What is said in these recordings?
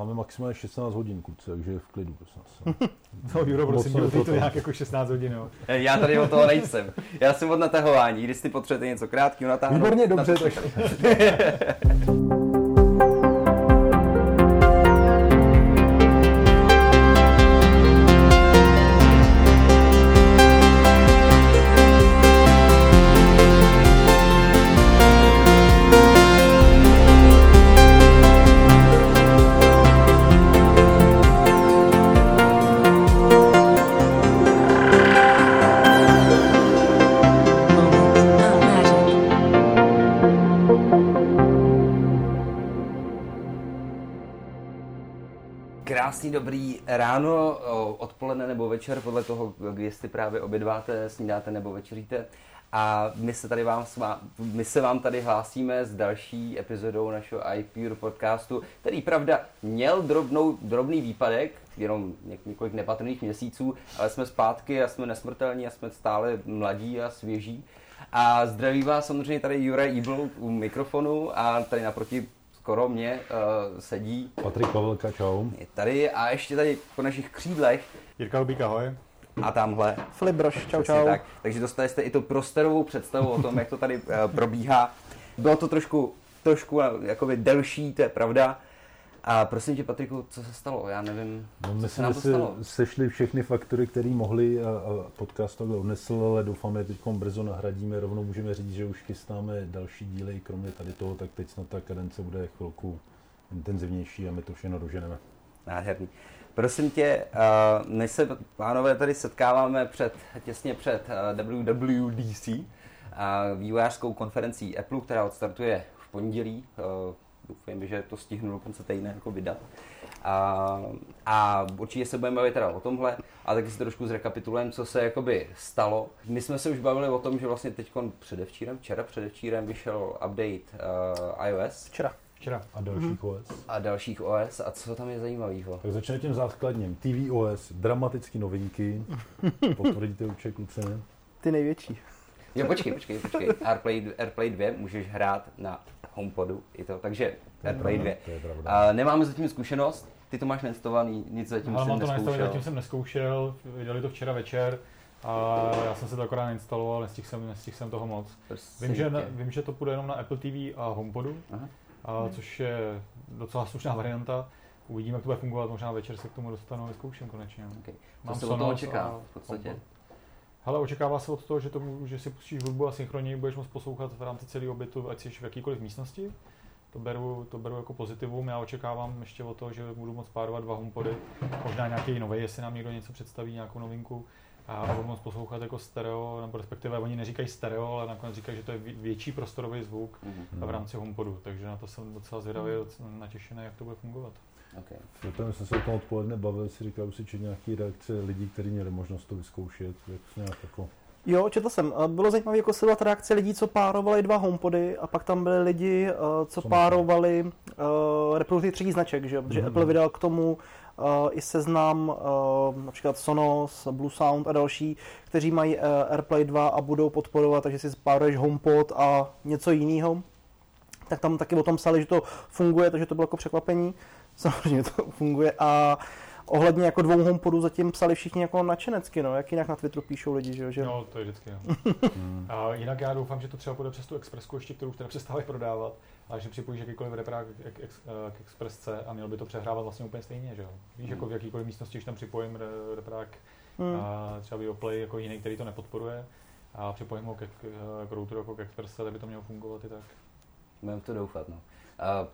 máme maximálně 16 hodin, kluci, takže je v klidu, prosím vás. No, Juro, prosím, tě, to nějak jako 16 hodin, jo. Já tady od toho nejsem. Já jsem od natahování. Když si potřebujete něco krátkého natáhnout. Výborně, dobře, na- ráno, odpoledne nebo večer, podle toho, kdy jestli právě obědváte, snídáte nebo večeříte. A my se, tady vám, my se vám tady hlásíme s další epizodou našeho iPure podcastu, který pravda měl drobnou, drobný výpadek, jenom něk- několik nepatrných měsíců, ale jsme zpátky a jsme nesmrtelní a jsme stále mladí a svěží. A zdraví vás samozřejmě tady Juraj Evil u mikrofonu a tady naproti skoro mě uh, sedí Patrik Pavelka, čau. je tady a ještě tady po našich křídlech Jirka Hubík, ahoj. a tamhle. Filip Broš, čau čau. Tak. Takže dostali jste i tu prostorovou představu o tom, jak to tady eh, probíhá. Bylo to trošku, trošku eh, jakoby delší, to je pravda. A prosím tě, Patriku, co se stalo? Já nevím, No, co se myslím, nám že to se stalo. sešly všechny faktory, které mohly a, a podcast to odnesl, ale doufáme, že teď brzo nahradíme. Rovnou můžeme říct, že už chystáme další díly, kromě tady toho, tak teď snad ta kadence bude chvilku intenzivnější a my to všechno doženeme. Nádherný. Prosím tě, my se, pánové, tady setkáváme před, těsně před WWDC, vývojářskou konferencí Apple, která odstartuje v pondělí. Doufám, že to stihnu do konce týdne jako vydat. A, a určitě se budeme bavit teda o tomhle, a taky si trošku zrekapitulujeme, co se jakoby stalo. My jsme se už bavili o tom, že vlastně teď předevčírem, včera předevčírem vyšel update uh, iOS Včera. Včera. A dalších OS. a dalších OS. A co tam je zajímavého? Tak začneme tím základním. tvOS, dramatické novinky. Potvrdíte určitě kluci, ne? Ty největší. Jo, počkej, počkej, počkej. Airplay, Airplay 2 můžeš hrát na HomePodu i to, takže Airplay 2. To je pravda. A nemáme zatím zkušenost, ty to máš nainstalovaný, nic zatím Ale jsem mám to neskoušel. zatím jsem neskoušel, vydali to včera večer a já jsem se to akorát instaloval, nestihl jsem, nestihl jsem toho moc. Vím, že, na, vím, že to půjde jenom na Apple TV a HomePodu, Aha. a, což je docela slušná varianta. Uvidíme, jak to bude fungovat, možná večer se k tomu dostanu a vyzkouším konečně. Okay. Co Mám se od toho a v podstatě? HomePod. Hele, očekává se od toho, že, to, že si pustíš hudbu a synchronně budeš moct poslouchat v rámci celého bytu, ať jsi v jakýkoliv místnosti. To beru, to beru jako pozitivum. Já očekávám ještě o to, že budu moct párovat dva homepody, možná nějaký nový, jestli nám někdo něco představí, nějakou novinku. A budu moct poslouchat jako stereo, nebo respektive oni neříkají stereo, ale nakonec říkají, že to je vě- větší prostorový zvuk Mhm. v rámci homepodu. Takže na to jsem docela zvědavý, docela natěšený, jak to bude fungovat. Okay. Filipem jsme se o tom odpoledne bavili, si říkal, že si četl nějaký reakce lidí, kteří měli možnost to vyzkoušet, jak nějak jako... Jo, četl jsem. A Bylo zajímavé jako sledovat reakce lidí, co párovali dva homepody a pak tam byli lidi, eh, co Co párovali uh, reprodukty třetí značek, že jo? Protože Mhm. Apple vydal k tomu uh, i seznam uh, například Sonos, Blue Sound a další, kteří mají uh, AirPlay 2 a budou podporovat, takže si páruješ HomePod a něco jiného. Tak tam taky o tom psali, že to funguje, takže to bylo jako překvapení. Samozřejmě to funguje a ohledně jako dvou HomePodů zatím psali všichni jako nadšenecky, no, jak jinak na Twitteru píšou lidi, že jo, že No, to je vždycky. No. A jinak já doufám, že to třeba půjde přes tu Expressku ještě, kterou už teda přestávají prodávat, a že připojíš jakýkoliv reprák k, k, k, k Expressce a měl by to přehrávat vlastně úplně stejně, že jo? Víš, jako v jakýkoliv místnosti, když tam připojím re, reprák Hmm. a třeba Videoplay jako jiný, který to nepodporuje, a připojím ho ke, k, k routeru jako k Expressce, tak by to mělo fungovat i tak. Budeme to doufat, no.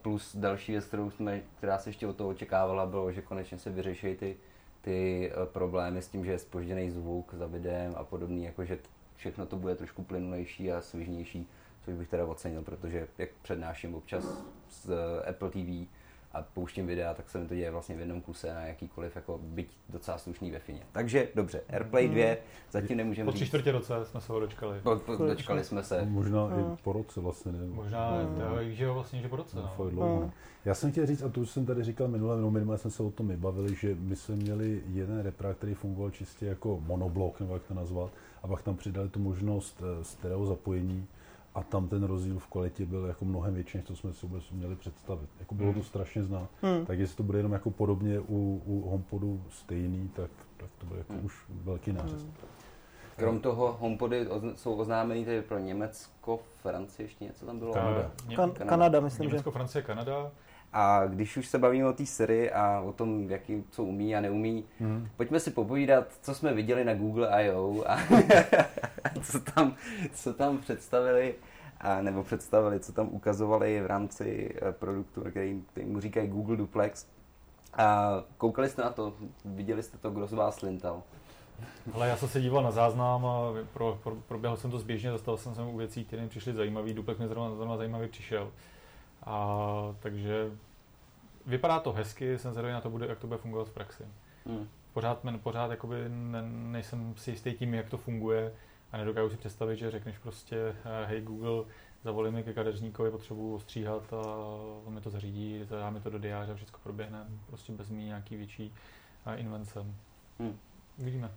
Plus další věc, kterou jsme, která se ještě od toho očekávala, bylo, že konečně se vyřeší ty, ty eh, problémy s tím, že je spožděný zvuk za videem a podobný, jakože všechno to bude trošku plynulejší a svižnější, což bych teda ocenil, protože jak přednáším občas z eh, Apple TV a pouštím videa, tak se mi to děje vlastně v jednom kuse na jakýkoliv, jako byť docela slušný ve fině. Takže dobře, AirPlay 2, zatím nemůžeme Po tři čtvrtě roce jsme se ho dočkali. Po, po, dočkali jsme se. Možná Hmm. i po roce vlastně, ne? Možná, Hmm. že jo, vlastně, že po roce. No, No. dlouho. Hmm. Já jsem chtěl říct, a to už jsem tady říkal minule, no minimálně jsme se o tom i bavili, že my jsme měli jeden reprák, který fungoval čistě jako monoblok, nebo jak to nazvat, a pak tam přidali tu možnost eh, stereo zapojení a tam ten rozdíl v kvalitě byl jako mnohem větší, než to jsme si vůbec měli představit. Jako bylo to Hmm. strašně znát. Hmm. Tak jestli to bude jenom jako podobně u, u HomePodu stejný, tak, tak to bude jako Hmm. už velký nářez. Hmm. Krom toho HomePody jsou oznámený tedy pro Německo, Francii, ještě něco tam bylo. Kanada. Kan- Kanada, myslím, že. Německo, Francie, Kanada. A když už se bavíme o té sérii a o tom, jaký, co umí a neumí, Hmm. pojďme si popovídat, co jsme viděli na Google I.O. a co tam, co tam představili, a, nebo představili, co tam ukazovali v rámci eh, produktu, který, který mu říkají Google Duplex. A koukali jste na to, viděli jste to, kdo z vás lintal? Ale já jsem se díval na záznam a pro, pro, proběhl jsem to zběžně, zastavil jsem se u věcí, které mi přišly zajímavé. Duplex mi zrovna, zrovna zajímavý přišel. A takže vypadá to hezky, jsem zvědavý na to, bude, jak to bude fungovat v praxi. Hmm. Pořád, men- pořád jakoby ne, nejsem si jistý tím, jak to funguje a nedokážu si představit, že řekneš prostě eh, hej Google, zavolej mi ke kadeřníkovi, potřebuji ostříhat a on mi to zařídí, zadá mi to do diáře a všechno proběhne prostě bez mý nějaký větší eh, invence. Hmm. Uvidíme.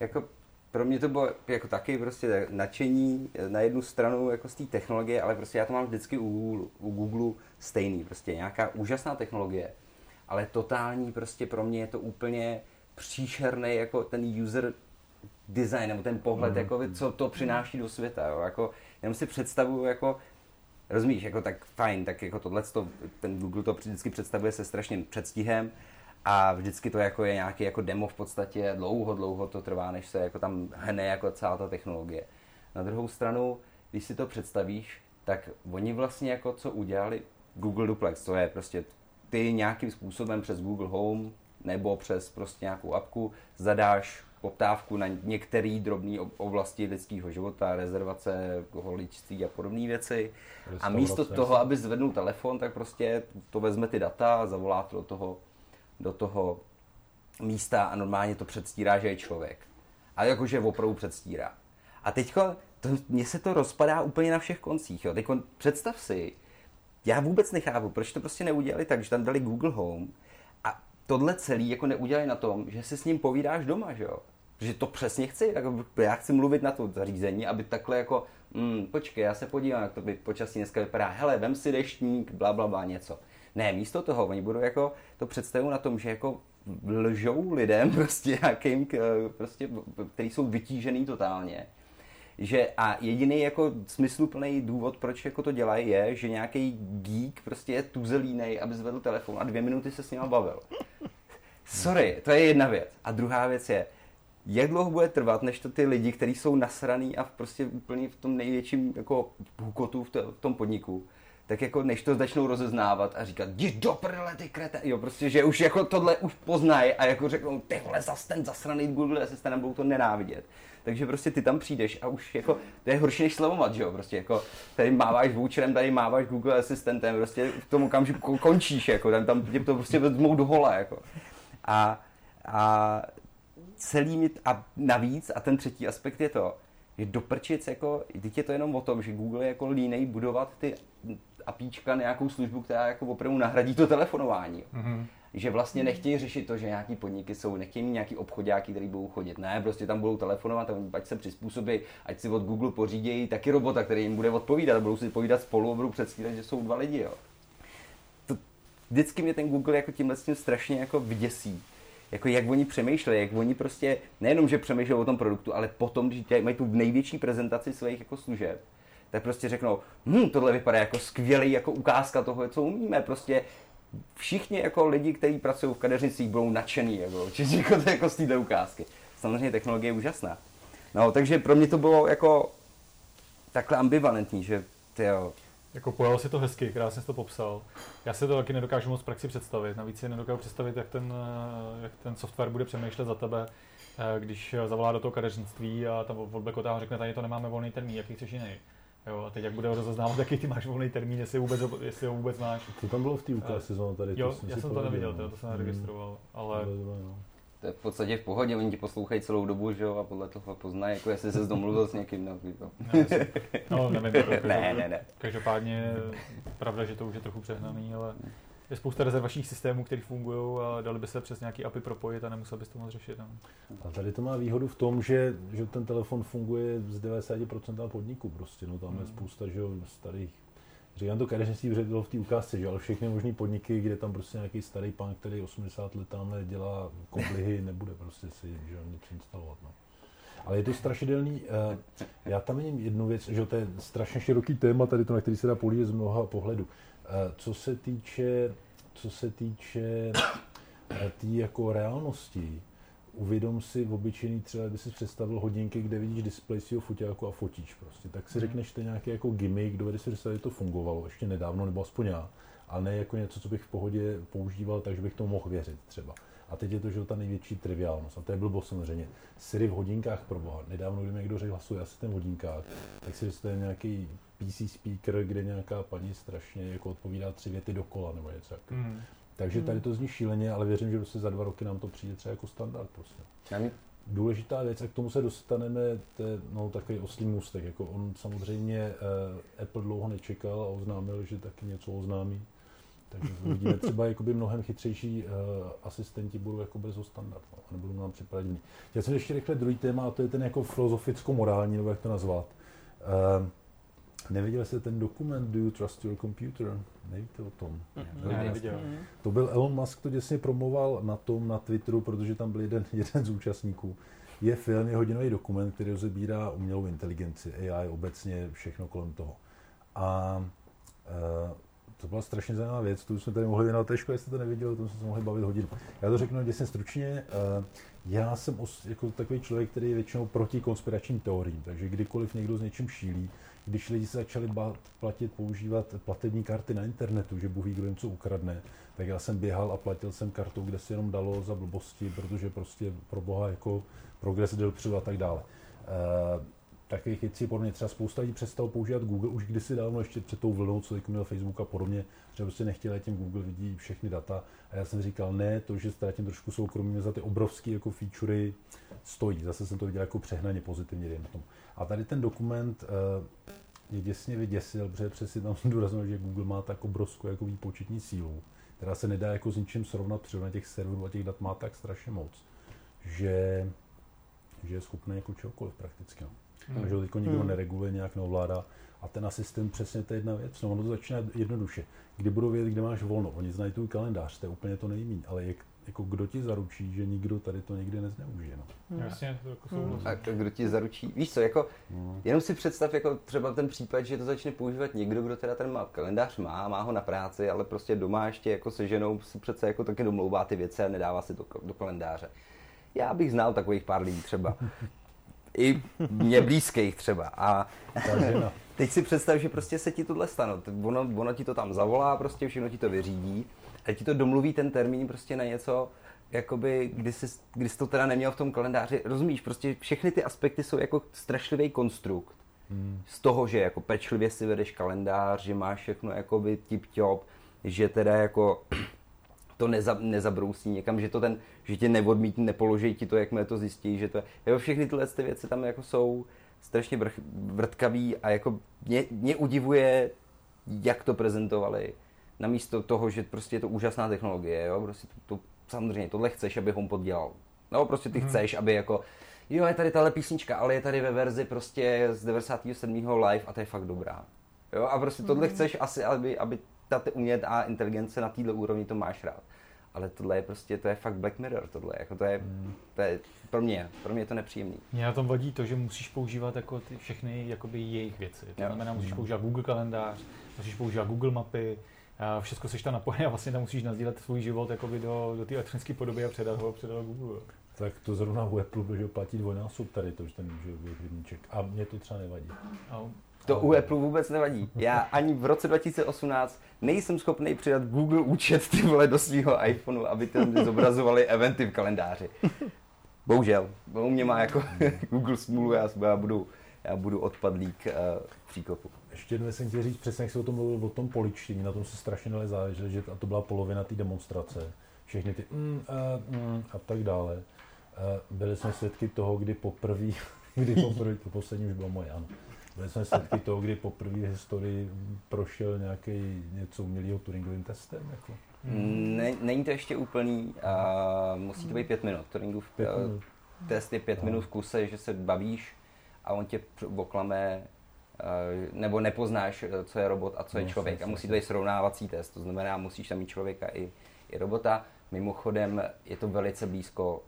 jako pro mě to bylo jako taky prostě nadšení na jednu stranu jako z té technologie, ale prostě já to mám vždycky u Google, u Google stejný, prostě nějaká úžasná technologie, ale totální prostě pro mě je to úplně příšerný jako ten user design, nebo ten pohled, Mhm. jako co to přináší do světa, jo, jako jenom si představuju jako Rozumíš, jako tak fajn, tak jako tohle, ten Google to vždycky představuje se strašným předstihem a vždycky to jako je nějaký jako demo v podstatě, dlouho, dlouho to trvá, než se jako tam hne jako celá ta technologie. Na druhou stranu, když si to představíš, tak oni vlastně jako co udělali, Google Duplex, to je prostě ty nějakým způsobem přes Google Home nebo přes prostě nějakou apku zadáš poptávku na některé drobné oblasti lidského života, rezervace, holičství a podobné věci. A místo toho, aby zvednul telefon, tak prostě to vezme ty data a zavolá to do toho, do toho místa a normálně to předstírá, že je člověk. A jakože opravdu předstírá. A teďko, to, mně se to rozpadá úplně na všech koncích. Jo. Teďko, představ si, já vůbec nechápu, proč to prostě neudělali tak, že tam dali Google Home a tohle celý jako neudělali na tom, že si s ním povídáš doma, že jo? Protože to přesně chci, jako já chci mluvit na to zařízení, aby takhle jako, mm, počkej, já se podívám, jak to by počasí dneska vypadá, hele, vem si deštník, bla, bla, bla, něco. Ne, místo toho, oni budou jako to představují na tom, že jako lžou lidem prostě nějakým, k- prostě, který jsou vytížený totálně. Že a jediný jako smysluplný důvod, proč jako to dělají, je, že nějaký geek prostě je tuzelínej, aby zvedl telefon a dvě minuty se s ním bavil. Sorry, to je jedna věc. A druhá věc je, jak dlouho bude trvat, než to ty lidi, kteří jsou nasraný a prostě úplně v tom největším jako hukotu v, to, v tom podniku, tak jako než to začnou rozeznávat a říkat, jdi do prdele, ty krete, jo, prostě, že už jako tohle už poznají a jako řeknou, ty vole, zas ten zasraný Google Assistant a budou to nenávidět. Takže prostě ty tam přijdeš a už jako, to je horší než slavovat, že jo, prostě jako, tady máváš voucherem, tady máváš Google Assistantem, prostě v tom okamžiku končíš, jako, tam, tam tě to prostě vezmou do hola, jako. A, a celý mi, a navíc, a ten třetí aspekt je to, že do prčic, jako, teď je to jenom o tom, že Google je jako línej budovat ty apíčka nějakou službu, která jako opravdu nahradí to telefonování. Mhm. Že vlastně nechtějí řešit to, že nějaký podniky jsou, nechtějí mít nějaký obchodáky, který budou chodit. Ne, prostě tam budou telefonovat a oni ať se přizpůsobí, ať si od Google pořídějí taky robota, který jim bude odpovídat a budou si povídat spolu a budou předstírat, že jsou dva lidi. Jo. To, vždycky mě ten Google jako tímhle s tím strašně jako vyděsí. Jako jak oni přemýšlejí, jak oni prostě nejenom, že přemýšlejí o tom produktu, ale potom, když mají tu největší prezentaci svých jako služeb, tak prostě řeknou, hm, tohle vypadá jako skvělý jako ukázka toho, co umíme. Prostě všichni jako lidi, kteří pracují v kadeřnicích, budou nadšený jako, či jako, jako z téhle ukázky. Samozřejmě technologie je úžasná. No, takže pro mě to bylo jako takhle ambivalentní, že tyjo, Jako pojal si to hezky, krásně jsi to popsal. Já si to taky nedokážu moc v praxi představit. Navíc si nedokážu představit, jak ten, eh, jak ten software bude přemýšlet za tebe, eh, když zavolá do toho kadeřnictví a tam od Blackota řekne, tady to nemáme volný termín, jaký chceš jiný. Jo, a teď jak bude rozeznávat, jaký ty máš volný termín, jestli, vůbec, ho- jestli ho vůbec máš. To tam bylo v té ukážce zóně tady. Jo, jsem já jsem to neviděl, no. to, to jsem Mm. neregistroval, ale To je no. to je v podstatě v pohodě, oni ti poslouchají celou dobu, že jo, a podle toho poznají, jako jestli se domluvil s někým, no, to. no, nevím, jako, ne, ne, ne. Každopádně pravda, že to už je trochu přehnaný, ale je spousta rezervačních systémů, které fungují a dali by se přes nějaký API propojit a nemusel bys to moc řešit. No. A tady to má výhodu v tom, že, že ten telefon funguje z 90% podniku prostě, no tam hmm. je spousta že jo, starých Říkám to kadeřnictví, protože bylo v té ukázce, že ale všechny možné podniky, kde tam prostě nějaký starý pán, který 80 let tamhle dělá koblihy, nebude prostě si že nic instalovat. No. Ale je to strašidelný. Eh, já tam vidím jednu věc, že to je strašně široký téma, tady to, na který se dá pohlížet z mnoha pohledů. Eh, co se týče, co se týče eh, té jako reálnosti, uvědom si v obyčejný třeba, kdyby si představil hodinky, kde vidíš displej svého foťáku a fotíš prostě, tak si mhm. řekneš, to je nějaký jako gimmick, dovede si představit, že to fungovalo ještě nedávno, nebo aspoň já, ale ne jako něco, co bych v pohodě používal, takže bych to mohl věřit třeba. A teď je to, že ta největší triviálnost. A to je blbost samozřejmě. Siri v hodinkách pro boha. Nedávno, když mi někdo řekl, hlasuje asi ten hodinkách, tak si to je nějaký PC speaker, kde nějaká paní strašně jako odpovídá tři věty dokola nebo něco takového. Mm. Takže tady to zní šíleně, ale věřím, že prostě za dva roky nám to přijde třeba jako standard prostě. Důležitá věc, a k tomu se dostaneme, to je no, takový oslý můstek. Jako on samozřejmě uh, Apple dlouho nečekal a oznámil, že taky něco oznámí. Takže uvidíme třeba jakoby mnohem chytřejší uh, asistenti budou jako brzo standard, no, a nebudou nám divný. Já jsem ještě rychle druhý téma, a to je ten jako filozoficko-morální, nebo jak to nazvat. Uh, Neviděl jste ten dokument Do You Trust Your Computer? Nevíte o tom? Mm-hmm. Ne, neviděl. Mm-hmm. To byl Elon Musk, to děsně promoval na tom, na Twitteru, protože tam byl jeden, jeden z účastníků. Je film, je hodinový dokument, který rozebírá umělou inteligenci, AI obecně, všechno kolem toho. A e, to byla strašně zajímavá věc, tu jsme tady mohli věnovat, škoda, jestli to neviděl, to jsme se mohli bavit hodinu. Já to řeknu děsně stručně, e, já jsem os, jako takový člověk, který je většinou proti konspiračním teoriím, takže kdykoliv někdo s něčím šílí, když lidi se začali ba- platit, používat platební karty na internetu, že Bůh ví, kdo jim co ukradne, tak já jsem běhal a platil jsem kartou, kde se jenom dalo za blbosti, protože prostě pro boha jako progres dopředu a tak dále. E, takových věcí podle mě třeba spousta lidí přestalo používat Google už kdysi dávno, ještě před tou vlnou, co měl Facebook a podobně, že prostě nechtěli, tím Google vidí všechny data. A já jsem říkal, ne, to, že ztratím trošku soukromí za ty obrovské jako featurey stojí. Zase jsem to viděl jako přehnaně pozitivně, dejme tomu. A tady ten dokument uh, mě děsně vyděsil, protože přesně tam důraznil, že Google má tak obrovskou jako výpočetní sílu, která se nedá jako s ničím srovnat, protože na těch serverů a těch dat má tak strašně moc, že, že je schopný jako čehokoliv prakticky. No. Hmm. Takže teď nikdo hmm. nereguluje, nějak neovládá. A ten asistent přesně to je jedna věc. No, ono to začíná jednoduše. Kdy budou vědět, kde máš volno. Oni znají tvůj kalendář, to je úplně to nejméně. Ale jak, jako kdo ti zaručí, že nikdo tady to někdy nezneužije. No. Hmm. Jasně, to jako hmm. A kdo ti zaručí? Víš co, jako, hmm. jenom si představ jako třeba ten případ, že to začne používat někdo, kdo teda ten má, kalendář má, má ho na práci, ale prostě doma ještě jako se ženou si přece jako taky domlouvá ty věci a nedává si to do kalendáře. Já bych znal takových pár lidí třeba. I mě blízkých třeba. A teď si představ, že prostě se ti tohle stane. Ono, ono ti to tam zavolá, prostě všechno ti to vyřídí a ti to domluví ten termín prostě na něco, jakoby, kdy jsi, kdy jsi to teda neměl v tom kalendáři. Rozumíš, prostě všechny ty aspekty jsou jako strašlivý konstrukt. Hmm. Z toho, že jako pečlivě si vedeš kalendář, že máš všechno jakoby tip-top, že teda jako to neza, nezabrousí někam, že to ten, že tě neodmítne, nepoloží ti to, jakmile to zjistí, že to je, jo, všechny tyhle ty věci tam jako jsou strašně vrch, vrtkavý a jako mě, mě udivuje, jak to prezentovali, namísto toho, že prostě je to úžasná technologie, jo, prostě to, to samozřejmě tohle chceš, aby HomePod dělal. No, prostě ty hmm. chceš, aby jako, jo, je tady tahle písnička, ale je tady ve verzi prostě z 97. live a to je fakt dobrá. Jo, a prostě tohle hmm. chceš asi, aby, aby ta umělá inteligence na této úrovni to máš rád. Ale tohle je prostě, to je fakt Black Mirror, tohle, jako to je, hmm. to je pro mě, pro mě je to nepříjemný. Mě na tom vadí to, že musíš používat jako ty všechny jakoby jejich věci. To jo. znamená, musíš hmm. používat Google kalendář, musíš používat Google mapy, všechno seš tam napojený a vlastně tam musíš nazdílet svůj život jakoby do, do té elektronické podoby a předat ho, předat ho Google. Tak to zrovna u Apple, protože platí dvojnásob tady to, že ten rybníček. A mě to třeba nevadí. No. To u Apple vůbec nevadí. Já ani v roce 2018 nejsem schopný přidat Google účet ty vole do svého iPhoneu, aby tam zobrazovali eventy v kalendáři. Bohužel. U mě má jako Google smůlu, já, já budu, já budu odpadlík uh, příkopu. Ještě jednou jsem chtěl říct, přesně jak se o tom mluvil, o tom poličtění, na tom se strašně nalezá, že, to byla polovina té demonstrace. Všechny ty mm, uh, mm, a tak dále. Uh, byli jsme svědky toho, kdy poprvé, kdy poprvé, to poslední už bylo moje, ano. Byli jsme svědky toho, kdy poprvé v historii prošel nějaký něco umělého Turingovým testem. Jako. Hmm. Ne, není to ještě úplný, uh, musí to být pět minut. Turingův Pět minut. test je pět Aha. minut v kuse, že se bavíš a on tě oklame, uh, nebo nepoznáš, eh, co je robot a co je No, člověk. A musí to být srovnávací test, to znamená, musíš tam mít člověka i, i robota. Mimochodem je to velice blízko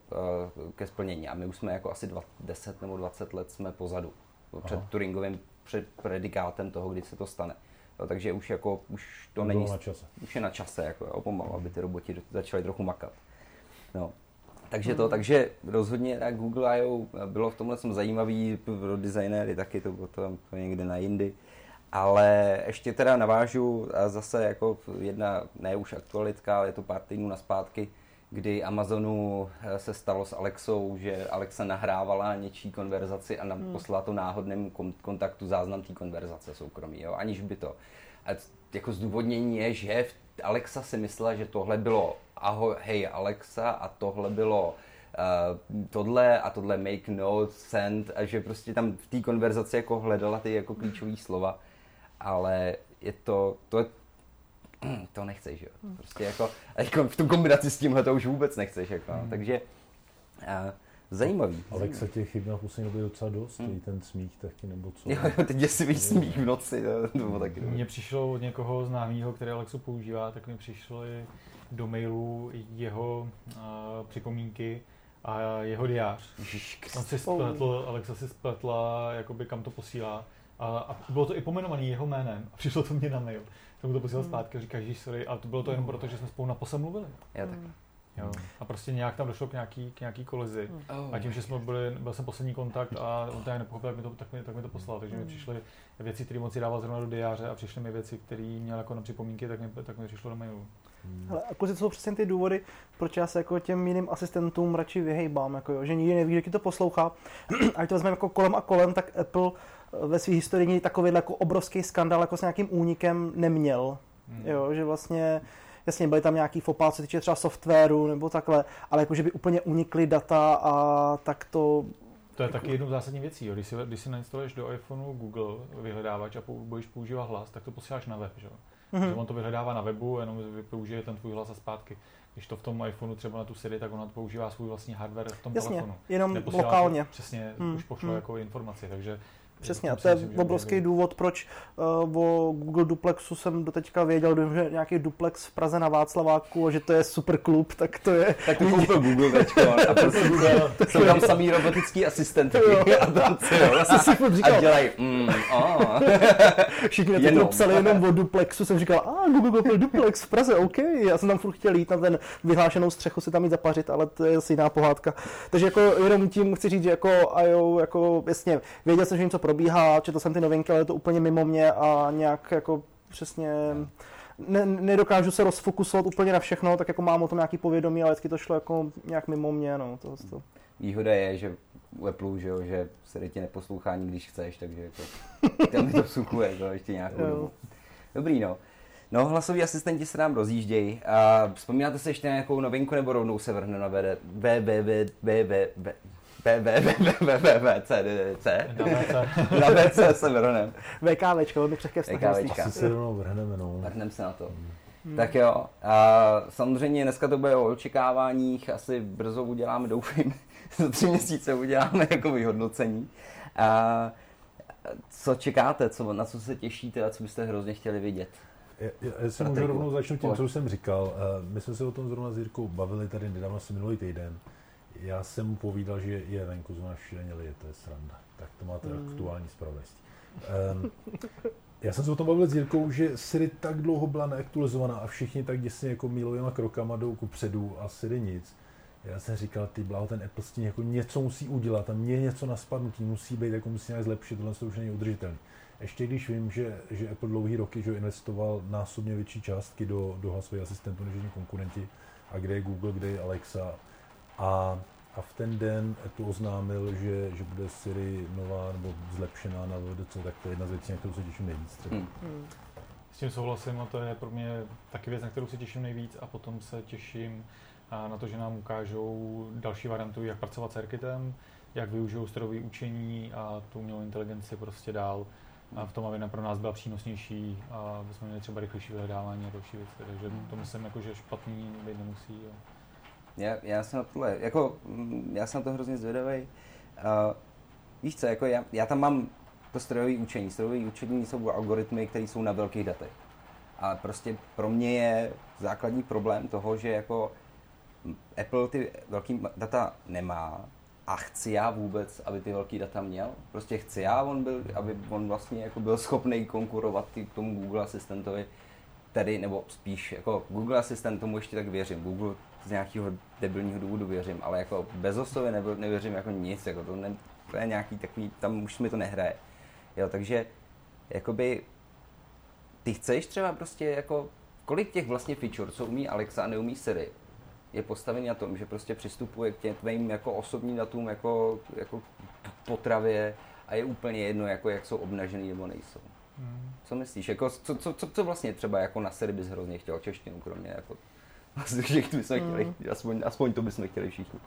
uh, ke splnění a my už jsme jako asi dva, 10 nebo 20 let jsme pozadu před Aha. Turingovým před predikátem toho, kdy se to stane. Jo, takže už jako, už to To není, na čase. už je na čase, jako jo, pomalu, aby ty roboti začaly trochu makat. No. Takže to, takže rozhodně tak Google I.O. bylo v tomhle jsem zajímavý pro designéry taky, to bylo to, to někde na jindy. Ale ještě teda navážu a zase jako jedna, ne už aktualitka, ale je to pár týdnů naspátky, kdy Amazonu eh, se stalo s Alexou, že Alexa nahrávala něčí konverzaci a nám poslala to náhodném kon- kontaktu záznam té konverzace soukromí, jo, aniž by to. A jako zdůvodnění je, že Alexa si myslela, že tohle bylo ahoj, hej Alexa a tohle bylo uh, tohle a tohle make note, send a že prostě tam v té konverzaci jako hledala ty jako klíčové slova, ale je to, to je to nechceš, jo. Prostě jako, a jako v tu kombinaci s tímhle to už vůbec nechceš, jako, no. takže uh, zajímavý. Alexa těch chyb na poslední době docela dost, Hmm. hmm. ten smích taky nebo co. Jo, jo, teď si víš smích v noci, to, to bylo taky. Mně přišlo od někoho známého, který Alexu používá, tak mi přišly do mailu jeho uh, připomínky a jeho diář. On si spletl, Alexa si spletla, jakoby kam to posílá. A, a bylo to i pomenovaný jeho jménem. A přišlo to mě na mail. Jsem mu to posílal zpátky a říká, že sorry. A to bylo to jenom proto, že jsme spolu naposled mluvili. Já tak. Jo. A prostě nějak tam došlo k nějaký, k nějaký kolizi. Oh. A tím, že jsme byli, byl jsem poslední kontakt a on to nějak nepochopil, tak mi to, tak mi, tak mi to poslal. Takže mi přišly věci, které moc si dával zrovna do diáře a přišly mi věci, které měl jako na připomínky, tak mi, tak mi přišlo do mailu. Ale a kluci, to jsou přesně ty důvody, proč já se jako těm jiným asistentům radši vyhejbám, jako jo, že nikdy neví, kdo ti to poslouchá. A když to vezmeme jako kolem a kolem, tak Apple ve své historii takový jako obrovský skandál jako s nějakým únikem neměl. Hmm. Jo, že vlastně Jasně, byly tam nějaký fopá, co se týče třeba softwaru nebo takhle, ale jako, že by úplně unikly data a tak to To je taky jednou z zásadních věcí. Jo. Když, si, když si nainstaluješ do iPhoneu Google vyhledávač a budeš používat hlas, tak to posíláš na web. Že? jo. Mhm. Že on to vyhledává na webu, jenom použije ten tvůj hlas a zpátky. Když to v tom iPhoneu třeba na tu Siri, tak ona používá svůj vlastní hardware v tom Jasně, telefonu. jenom Neposílá lokálně. To, přesně, Hmm, už pošlo hmm. jako informaci, takže Přesně, to je obrovský důvod, proč uh, o Google Duplexu jsem doteďka věděl, že nějaký duplex v Praze na Václaváku a že to je super klub, tak to je... Tak to koupil Google teďko a prostě jsou tam samý robotický asistentky a tam jo, Já jsem si furt a říkal, dělají mm, oh. všichni na to psali jenom o Duplexu, jsem říkal, a Google koupil Duplex v Praze, OK, já jsem tam furt chtěl jít na ten vyhlášenou střechu si tam jít zapařit, ale to je asi jiná pohádka. Takže jako jenom tím chci říct, že jako IO, jako jasně, věděl jsem, že něco probíhá, četl jsem ty novinky, ale je to úplně mimo mě a nějak jako přesně ne, nedokážu se rozfokusovat úplně na všechno, tak jako mám o tom nějaký povědomí, ale vždycky to šlo jako nějak mimo mě, no, to, to. Výhoda je, že u Apple, že, jo, že se tě neposlouchá ani když chceš, takže jako, tam mi to vsukuje jako ještě nějakou dobu. Dobrý, no. No, hlasoví asistenti se nám rozjíždějí. A vzpomínáte se ještě na nějakou novinku, nebo rovnou se vrhne na? Na WC. Na VC se vrhnem. VKVčko, velmi křehké vztahy. VKVčka. se rovnou vrhneme, no. Vrhneme se na to. Tak jo, a samozřejmě dneska to bude o očekáváních, asi brzo uděláme, doufejme, za tři měsíce uděláme jako vyhodnocení. A co čekáte, co, na co se těšíte a co byste hrozně chtěli vidět? Já, já já si můžu rovnou začnu tím, co už jsem říkal. Eh, My jsme se o tom zrovna s Jirkou bavili tady nedávno, asi minulý týden. Já jsem mu povídal, že je venku zrovna šíleně lije, to je sranda. Tak to máte Hmm. aktuální zpravodajství. Um, já jsem se o tom bavil s Jirkou, že Siri tak dlouho byla neaktualizovaná a všichni tak děsně jako mílovýma krokama jdou ku předu a Siri nic. Já jsem říkal, ty bláho, ten Apple s tím jako něco musí udělat, tam je něco na spadnutí, musí být, jako musí nějak zlepšit, tohle to už není udržitelné. Ještě když vím, že, že Apple dlouhý roky že investoval násobně větší částky do, do hlasových asistentů než jiní konkurenti, a kde je Google, kde je Alexa. A, a v ten den Apple oznámil, že, že bude Siri nová nebo zlepšená na VDC, tak to je jedna z věcí, na kterou se těším nejvíc. Třeba. Hm. Hmm. S tím souhlasím a to je pro mě taky věc, na kterou se těším nejvíc a potom se těším a na to, že nám ukážou další variantu, jak pracovat s AirKitem, jak využijou strojové učení a tu umělou inteligenci prostě dál. a v tom, aby pro nás byla přínosnější a aby jsme měli třeba rychlejší vyhledávání a další věci. Takže to myslím, jako, že špatný být nemusí. Jo. Já, já jsem na tohle, jako, mm, já jsem na to hrozně zvědavý. Uh, víš co, jako já, já tam mám to strojové učení. Strojové učení jsou algoritmy, které jsou na velkých datech. A prostě pro mě je základní problém toho, že jako Apple ty velký data nemá a chci já vůbec, aby ty velký data měl. Prostě chci já, on byl, aby on vlastně jako byl schopný konkurovat k tomu Google asistentovi, tedy, nebo spíš jako Google asistent tomu ještě tak věřím. Google z nějakého debilního důvodu věřím, ale jako Bezosovi nevěřím jako nic, jako to, ne, to je nějaký takový, tam už mi to nehraje. Jo, takže jakoby ty chceš třeba prostě jako, kolik těch vlastně feature, co umí Alexa a neumí Siri, je postavený na tom, že prostě přistupuje k těm tvým jako osobním datům jako, jako potravě a je úplně jedno, jako jak jsou obnažený nebo nejsou. Hmm. Co myslíš? Jako, co, co, co, co, vlastně třeba jako na Siri bys hrozně chtěl češtinu, kromě jako vlastně všichni bychom chtěli, hmm. aspoň, aspoň to bychom chtěli všichni.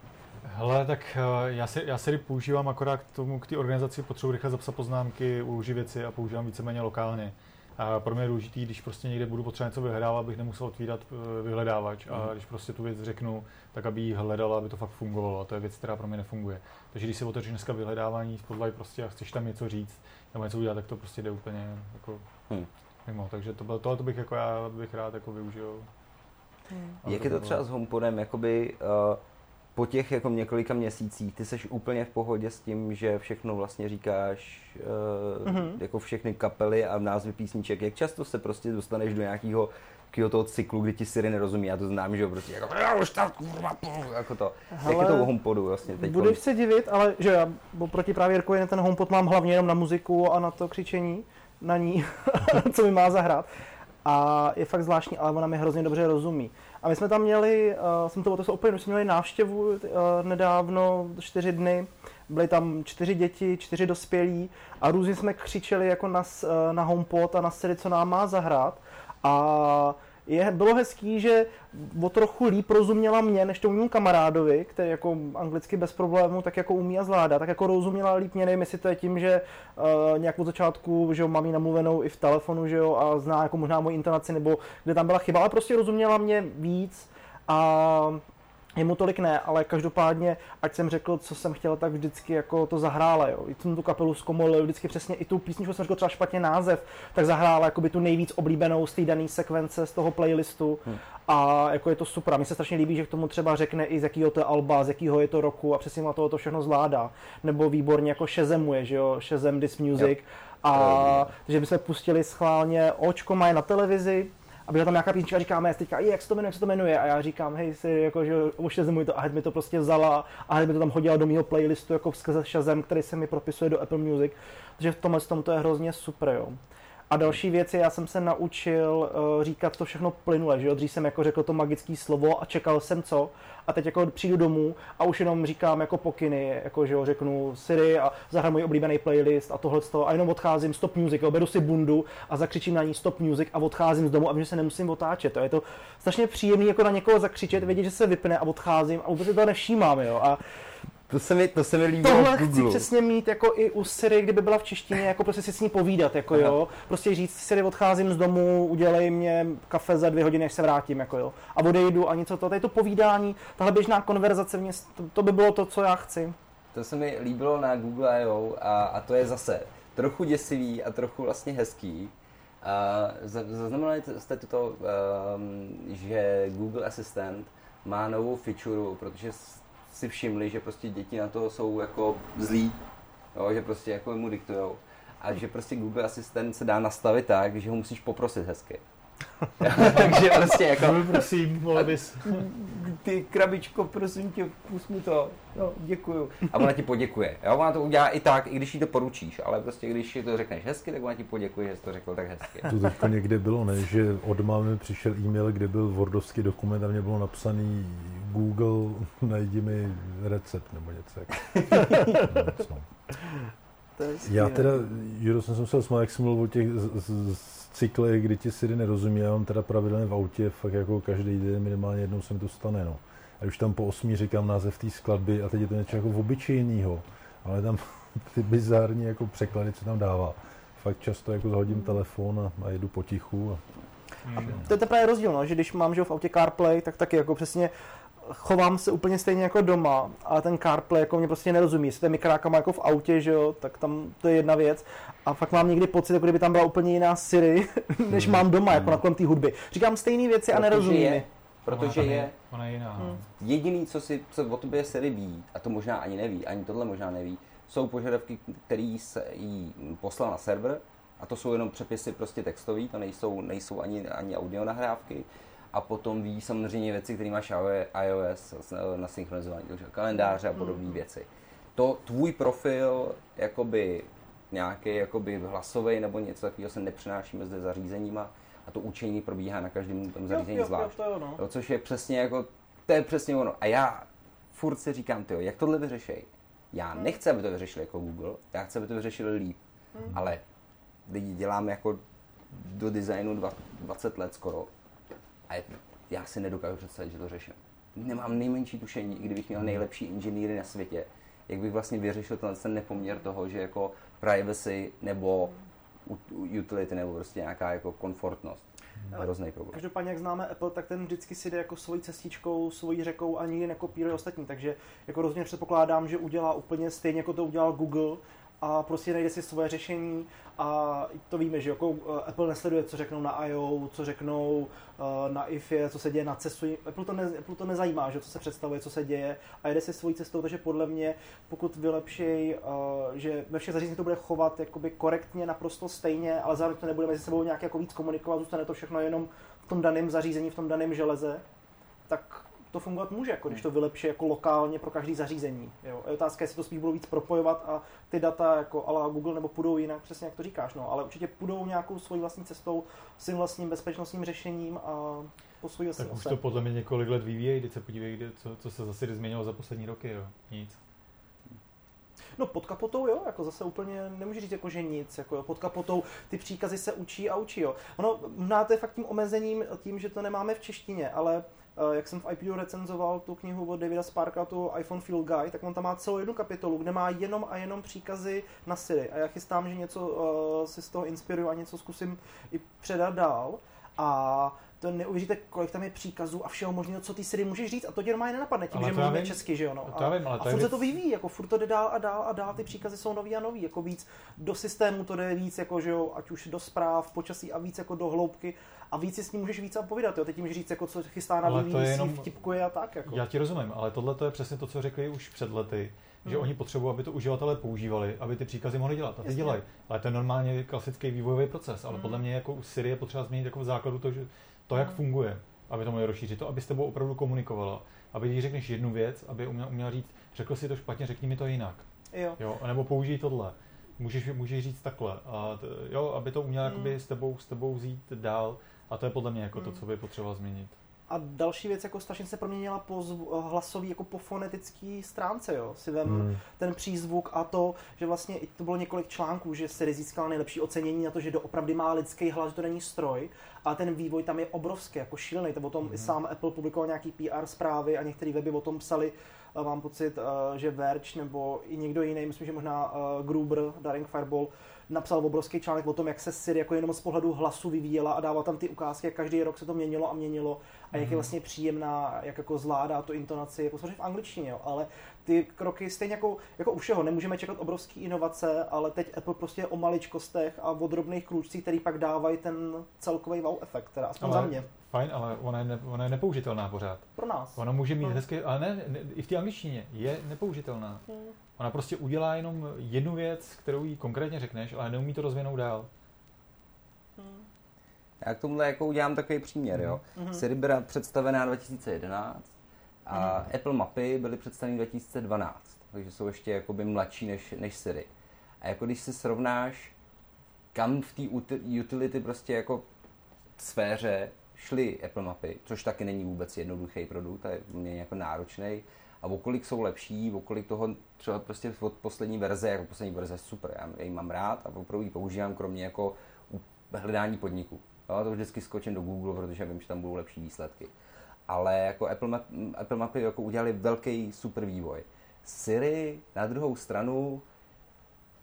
Hele, tak eh, já, si, já Siri používám akorát k tomu, k té organizaci potřebuji rychle zapsat poznámky, uložit věci a používám víceméně lokálně. A pro mě je důležitý, když prostě někde budu potřebovat něco vyhledávat, abych nemusel otvírat eh, vyhledávač. A mhm. když prostě tu věc řeknu, tak aby ji hledala, aby to fakt fungovalo. A to je věc, která pro mě nefunguje. Takže když si otevřeš dneska vyhledávání Spotlight prostě a chceš tam něco říct nebo něco udělat, tak to prostě jde úplně jako hmm. mimo. Takže to, tohle to bych, jako já bych rád jako využil. Hmm. Jak je to třeba s HomePodem? Jakoby, uh, po těch jako několika měsících ty seš úplně v pohodě s tím, že všechno vlastně říkáš, uh, mm-hmm. jako všechny kapely a názvy písniček. Jak často se prostě dostaneš do nějakého takového toho cyklu, kdy ti Siri nerozumí, já to znám, že jo, prostě jako, já už tak, jako to. Hele, Jak je to u HomePodu vlastně teď? Budeš se divit, ale že já proti právě Jirkovi ten HomePod mám hlavně jenom na muziku a na to křičení na ní, co mi má zahrát. A je fakt zvláštní, ale ona mi hrozně dobře rozumí. A my jsme tam měli, uh, jsem to otevřel úplně, my jsme měli návštěvu uh, nedávno, čtyři dny, byly tam čtyři děti, čtyři dospělí a různě jsme křičeli jako na, uh, na HomePod a na Siri, co nám má zahrát. A je, bylo hezký, že o trochu líp rozuměla mě, než to mému kamarádovi, který jako anglicky bez problémů tak jako umí a zvládá, tak jako rozuměla líp mě, nevím, jestli to je tím, že uh, nějak od začátku, že jo, mám namluvenou i v telefonu, že jo, a zná jako možná moji intonaci, nebo kde tam byla chyba, ale prostě rozuměla mě víc a Jemu tolik ne, ale každopádně, ať jsem řekl, co jsem chtěl, tak vždycky jako to zahrála, jo. I jsem tu kapelu zkomolil, vždycky přesně i tu písničku jsem řekl třeba špatně název, tak zahrála jako by tu nejvíc oblíbenou z té dané sekvence, z toho playlistu. Hmm. A jako je to super. A mně se strašně líbí, že k tomu třeba řekne i z jakého to je alba, z jakého je to roku a přesně na toho to všechno zvládá. Nebo výborně jako šezemuje, že jo, šezem this music. Jo. A takže bychom pustili schválně Očko mají na televizi, a byla tam nějaká písnička říkáme, teďka, jak se to jmenuje, jak se to jmenuje? A já říkám, hej, si, jako, že už zemuji to a hned mi to prostě vzala a hned mi to tam hodila do mého playlistu jako skrze Shazam, který se mi propisuje do Apple Music. Takže v tomhle tom to je hrozně super, jo. A další věc je, já jsem se naučil uh, říkat to všechno plynule, že jo? Dřív jsem jako řekl to magické slovo a čekal jsem co. A teď jako přijdu domů a už jenom říkám jako pokyny, jako že jo, řeknu Siri a zahraju můj oblíbený playlist a tohle a jenom odcházím stop music, jo? beru si bundu a zakřičím na ní stop music a odcházím z domu a vím, že se nemusím otáčet. To je to strašně příjemné jako na někoho zakřičet, vědět, že se vypne a odcházím a vůbec si to nevšímám, jo. A to se mi, to se mi líbilo Tohle chci přesně mít jako i u Siri, kdyby byla v češtině, jako prostě si s ní povídat, jako Aha. jo. Prostě říct Siri, odcházím z domu, udělej mě kafe za dvě hodiny, než se vrátím, jako jo. A odejdu a něco to. Tady to povídání, tahle běžná konverzace, mě, to, to, by bylo to, co já chci. To se mi líbilo na Google I.O. A, a to je zase trochu děsivý a trochu vlastně hezký. A zaznamenali jste to, um, že Google Assistant má novou feature, protože si všimli, že prostě děti na to jsou jako zlí, jo, že prostě jako mu diktujou. A že prostě Google Asistent se dá nastavit tak, že ho musíš poprosit hezky. Takže prostě jako... No, prosím, vole bys. Ty krabičko, prosím tě, pust mi to. No, děkuju. A ona ti poděkuje. Jo? Ona to udělá i tak, i když jí to poručíš, ale prostě když to řekneš hezky, tak ona ti poděkuje, že jsi to řekl tak hezky. To teďka někde bylo, ne? Že od mámy přišel e-mail, kde byl wordovský dokument a mě bylo napsaný Google, najdi mi recept nebo něco. no, Já teda, Juro, jsem se musel smát, jak jsem mluvil o těch z, z, z cyklech, kdy ti Siri nerozumí, já mám teda pravidelně v autě, fakt jako každý den minimálně jednou se mi to stane, no. A už tam po osmi říkám název té skladby a teď je to něco jako obyčejného, ale tam ty bizární jako překlady, co tam dává fakt často jako zhodím telefon a, a jedu potichu. A... Hmm. To je teprve rozdíl, no, že když mám že v autě CarPlay, tak taky jako přesně chovám se úplně stejně jako doma, ale ten CarPlay jako mě prostě nerozumí. Jestli to je mikrákama jako v autě, že jo, tak tam to je jedna věc. A fakt mám někdy pocit, jako kdyby tam byla úplně jiná Siri, než mám doma, jako na kolem té hudby. Říkám stejné věci a nerozumím. Je, protože ona je, ona je jiná. Hmm. jediný, co, si, co o tobě Siri ví, a to možná ani neví, ani tohle možná neví, jsou požadavky, které se jí poslal na server, a to jsou jenom přepisy prostě textový, to nejsou, nejsou ani, ani audio nahrávky. A potom ví samozřejmě věci, které máš iOS na synchronizování, takže kalendáře a podobné hmm. věci. To tvůj profil, jakoby nějaký jakoby hlasový nebo něco takového se nepřenáší mezi zařízeníma a to učení probíhá na každém tom zařízení jo, zvlášť. Jo, to jo, no. což je přesně jako, to je přesně ono. A já furt si říkám, tyjo, jak tohle vyřešej? Já hmm. nechci, aby to vyřešili jako Google, já chci, aby to vyřešili líp. Hmm. Ale lidi děláme jako do designu 20 let skoro. A já si nedokážu představit, že to řeším. Nemám nejmenší tušení, i kdybych měl nejlepší inženýry na světě, jak bych vlastně vyřešil ten nepoměr toho, že jako privacy nebo utility nebo prostě nějaká jako komfortnost. Hrozný problém. Každopádně, jak známe Apple, tak ten vždycky si jde jako svojí cestičkou, svojí řekou a nikdy nekopíruje ostatní. Takže jako rozhodně předpokládám, že udělá úplně stejně, jako to udělal Google, a prostě najde si svoje řešení a to víme, že jako eh, Apple nesleduje, co řeknou na I.O., co řeknou eh, na IFE, co se děje na cestu. Apple to, ne, Apple to nezajímá, že co se představuje, co se děje a jede si svojí cestou, takže podle mě, pokud vylepšej, eh, že ve všech zařízeních to bude chovat jakoby korektně, naprosto stejně, ale zároveň to nebude mezi sebou nějak jako víc komunikovat, zůstane to všechno jenom v tom daném zařízení, v tom daném železe, tak to fungovat může, jako když to vylepší jako lokálně pro každý zařízení. Jo. Je otázka, jestli to spíš budou víc propojovat a ty data jako ala Google nebo půjdou jinak, přesně jak to říkáš, no, ale určitě půjdou nějakou svojí vlastní cestou, svým vlastním bezpečnostním řešením a po svojí Tak už to podle mě několik let vyvíjejí, když se podívej, co, co se zase změnilo za poslední roky, jo. Nic. No pod kapotou jo, jako zase úplně nemůžu říct jako že nic, jako jo, pod kapotou ty příkazy se učí a učí jo. Ono máte je fakt tím omezením tím, že to nemáme v češtině, ale jak jsem v IPU recenzoval tu knihu od Davida Sparka, tu iPhone Feel Guide, tak on tam má celou jednu kapitolu, kde má jenom a jenom příkazy na Siri. A já chystám, že něco uh, si z toho inspiruju a něco zkusím i předat dál. A to neuvěříte, kolik tam je příkazů a všeho možného, co ty Siri můžeš říct a to tě normálně nenapadne tím, ale že mluvíme česky, že jo. No. A, vím, ale a furt se to vyvíjí, jako furt to jde dál a dál a dál, ty příkazy jsou nový a nový, jako víc do systému to jde víc, jako že jo, ať už do zpráv, počasí a víc jako do hloubky a víc si s ním můžeš víc povídat, jo. Teď můžeš říct, jako co chystá na vyvíjí, jenom... vtipkuje a tak. Jako. Já ti rozumím, ale tohle to je přesně to, co řekli už před lety, hmm. že oni potřebují, aby to uživatelé používali, aby ty příkazy mohli dělat. A ty dělají. Ale to je normálně klasický vývojový proces. Ale hmm. podle mě jako u Siri je potřeba změnit jako v základu to, že to, jak hmm. funguje, aby to mohli rozšířit, to, aby s tebou opravdu komunikovala. Aby když řekneš jednu věc, aby uměla, uměla říct, řekl si to špatně, řekni mi to jinak. Jo. jo nebo použij tohle. Můžeš, můžeš říct takhle. A t, jo, aby to uměla hmm. s, tebou, s tebou vzít dál. A to je podle mě jako hmm. to, co by potřeba změnit. A další věc, jako strašně se proměnila po zv- hlasový, jako po fonetické stránce, jo. Si vem hmm. ten přízvuk a to, že vlastně to bylo několik článků, že se získal nejlepší ocenění na to, že doopravdy má lidský hlas, že to není stroj, a ten vývoj tam je obrovský, jako šílený. To o tom hmm. i sám Apple publikoval nějaký PR zprávy a některé weby o tom psali, mám pocit, eh, že Verge nebo i někdo jiný, myslím, že možná eh, Gruber, Daring Fireball, napsal obrovský článek o tom, jak se Siri jako jenom z pohledu hlasu vyvíjela a dával tam ty ukázky, jak každý rok se to měnilo a měnilo a jak je mhm. vlastně příjemná, jak jako zvládá tu intonaci, jako samozřejmě v angličtině, jo, ale ty kroky stejně jako, jako u všeho, nemůžeme čekat obrovské inovace, ale teď Apple prostě je o maličkostech a o drobných krůčcích, který pak dávají ten celkový wow efekt, teda aspoň ale, za mě. Fajn, ale ona je, ne, ona je nepoužitelná pořád. Pro nás. Ona může mít no. hezké, ale ne, ne, i v té angličtině je nepoužitelná. Hmm. Ona prostě udělá jenom jednu věc, kterou jí konkrétně řekneš, ale neumí to rozvinout dál. Hmm. Já k tomuhle jako udělám takový příměr, jo. Mm-hmm. Siri byla představená 2011 a mm-hmm. Apple mapy byly představeny 2012, takže jsou ještě jakoby mladší než, než Siri. A jako když si srovnáš, kam v té utility prostě jako sféře šly Apple mapy, což taky není vůbec jednoduchý produkt, je mě jako náročný, a okolik jsou lepší, okolik toho třeba prostě od poslední verze, jako poslední verze super, já ji mám rád a opravdu ji používám kromě jako hledání podniku. Jo, to vždycky skočím do Google, protože vím, že tam budou lepší výsledky. Ale jako Apple, Map, Apple Mapy jako udělali velký super vývoj. Siri na druhou stranu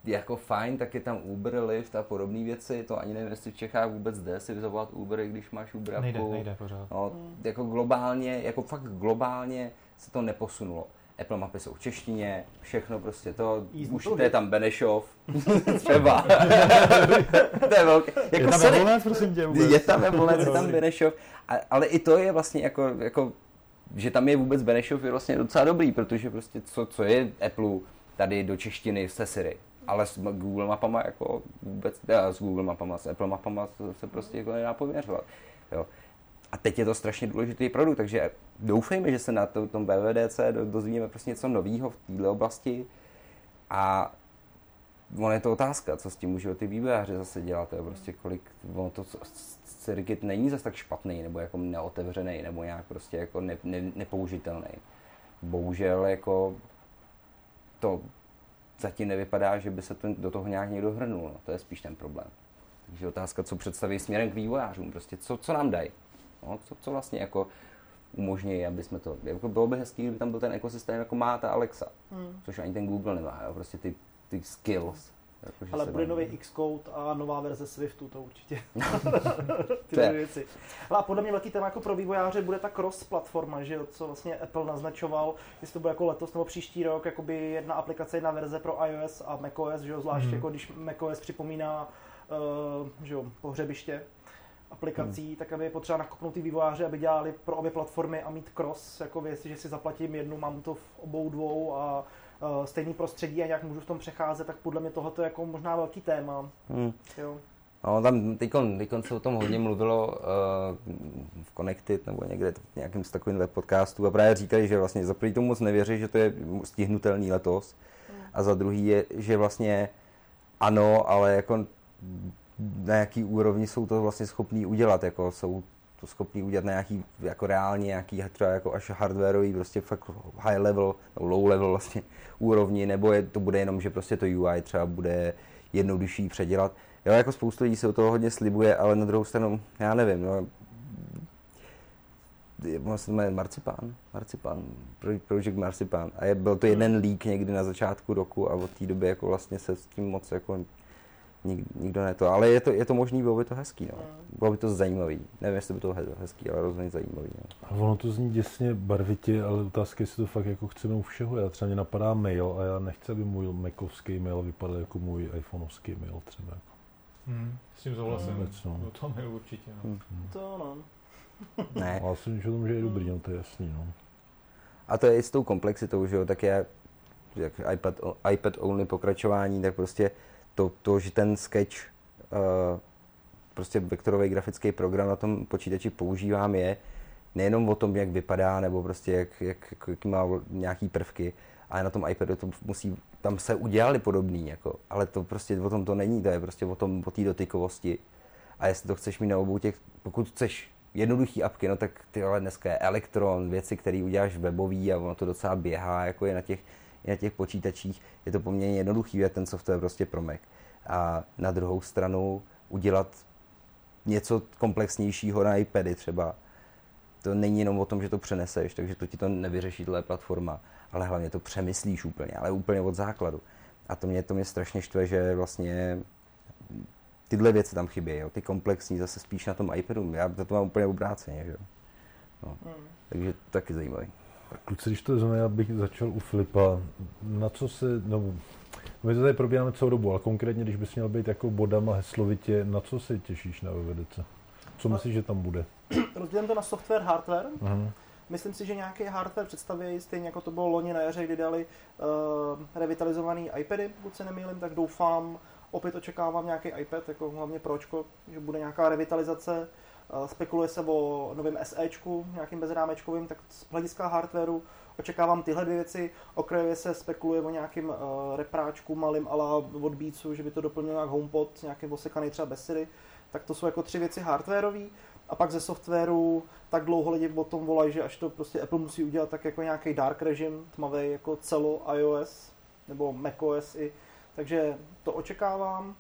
jako fajn, tak je tam Uber, Lyft a podobné věci, to ani nevím, jestli v Čechách vůbec jde si zavolat Uber, když máš Uber Nejde, nejde pořád. No, Hmm. jako globálně, jako fakt globálně se to neposunulo. Apple mapy jsou v češtině, všechno prostě to, Jízdní už to je tam Benešov, třeba. to je velké. Je Jako tam sorry, Jablonec, prosím tě, vůbec? je tam Jablonec, je tam Benešov, a, ale i to je vlastně jako, jako, že tam je vůbec Benešov je vlastně docela dobrý, protože prostě co, co je Apple tady do češtiny se Siri. Ale s Google mapama jako vůbec, s Google mapama, s Apple mapama se, prostě jako nedá poměřovat. Jo. A teď je to strašně důležitý produkt, takže doufejme, že se na to, tom BVDC do- dozvíme prostě něco nového v této oblasti. A ono je to otázka, co s tím můžou ty vývojáři zase dělat. Jo? Prostě kolik, ono to Circuit není zase tak špatný, nebo jako neotevřený, nebo nějak prostě jako ne, ne, nepoužitelný. Bohužel jako to zatím nevypadá, že by se ten, do toho nějak někdo hrnul. No. To je spíš ten problém. Takže otázka, co představí směrem k vývojářům, prostě co, co nám dají. No, co, co vlastně jako umožní, aby jsme to, jako bylo by hezký, kdyby tam byl ten ekosystém, jako má ta Alexa, Hmm. což ani ten Google nemá, jo? prostě ty, ty skills. Jako, Ale bude nový Xcode a nová verze Swiftu, to určitě. Ty To dvě věci. Ale a podle mě velký téma jako pro vývojáře bude ta cross platforma, že jo, co vlastně Apple naznačoval, jestli to bude jako letos nebo příští rok, jakoby jedna aplikace, jedna verze pro iOS a macOS, že jo, zvlášť Mhm. jako když macOS připomíná, uh, že jo, pohřebiště aplikací, Hmm. tak aby je potřeba nakopnout ty vývojáři, aby dělali pro obě platformy a mít cross, jako věci, že si zaplatím jednu, mám to v obou dvou a stejný prostředí a nějak můžu v tom přecházet, tak podle mě tohle je jako možná velký téma. Hmm. Jo. No, tam teď se o tom hodně mluvilo uh, v Connected nebo někde v nějakém z takovým web podcastů a právě říkali, že vlastně za prvý tomu moc nevěří, že to je stihnutelný letos a za druhý je, že vlastně ano, ale jako na jaký úrovni jsou to vlastně schopní udělat, jako jsou to schopní udělat nějaký jako reálně nějaký třeba jako až hardwareový prostě fakt high level, no low level vlastně úrovni, nebo je, to bude jenom, že prostě to UI třeba bude jednodušší předělat. Jo, jako spoustu lidí se o toho hodně slibuje, ale na druhou stranu, já nevím, no, ono se jmenuje Marcipan, Pro- Project Marcipan. A je, byl to jeden leak někdy na začátku roku a od té doby jako vlastně se s tím moc jako nik, nikdo ne to. Ale je to, je to možný, bylo by to hezký, no. Bylo by to zajímavý. Nevím, jestli by to bylo hezký, ale rozhodně zajímavý. No. A ono to zní děsně barvitě, ale otázka je, jestli to fakt jako chceme u všeho. Já třeba mě napadá mail a já nechci, aby můj Macovský mail vypadal jako můj iPhoneovský mail třeba. Jako. Hmm, s tím souhlasím. Vůbec, no. No to mi určitě. No. Hm. To no. Ne. Ale si myslím, že to že je dobrý, no to je jasný. No. A to je i s tou komplexitou, že jo, tak je jak iPad, iPad only pokračování, tak prostě to, to že ten sketch, uh, prostě vektorový grafický program na tom počítači používám je nejenom o tom, jak vypadá, nebo prostě jak, jak, jak, má nějaký prvky, ale na tom iPadu to musí, tam se udělali podobný, jako, ale to prostě o tom to není, to je prostě o tom, o té dotykovosti. A jestli to chceš mít na obou těch, pokud chceš jednoduchý apky, no tak ty ale dneska je Elektron, věci, které uděláš webový a ono to docela běhá, jako je na těch, je na těch počítačích, je to poměrně jednoduchý, a ten software prostě pro Mac. A na druhou stranu udělat něco komplexnějšího na iPady třeba, to není jenom o tom, že to přeneseš, takže to ti to nevyřeší tohle platforma, ale hlavně to přemyslíš úplně, ale úplně od základu. A to mě, to mě strašně štve, že vlastně tyhle věci tam chybějí, jo. ty komplexní zase spíš na tom iPadu, já to mám úplně obráceně, že jo. No. Hmm. Takže to taky zajímavý. Kluci, když to já bych začal u Filipa. Na co se, no, my to tady probíráme celou dobu, ale konkrétně, když bys měl být jako bodama heslovitě, na co se těšíš na VVDC? Co myslíš, že tam bude? Rozdělím to na software, hardware. Aha. Myslím si, že nějaký hardware představí, stejně jako to bylo loni na jaře, kdy dali uh, revitalizovaný iPady, pokud se nemýlím, tak doufám, opět očekávám nějaký iPad, jako hlavně pročko, že bude nějaká revitalizace. Spekuluje se o novém SEčku, nějakým bezrámečkovým, tak z hlediska hardwareu očekávám tyhle dvě věci. Okrajově se spekuluje o nějakým uh, repráčku malým ala od Beatsu, že by to doplnil nějak HomePod, nějaký osekaný třeba bez Siri. Tak to jsou jako tři věci hardwareové. A pak ze softwaru tak dlouho lidi o tom volají, že až to prostě Apple musí udělat tak jako nějaký dark režim, tmavý jako celo iOS nebo macOS i. Takže to očekávám.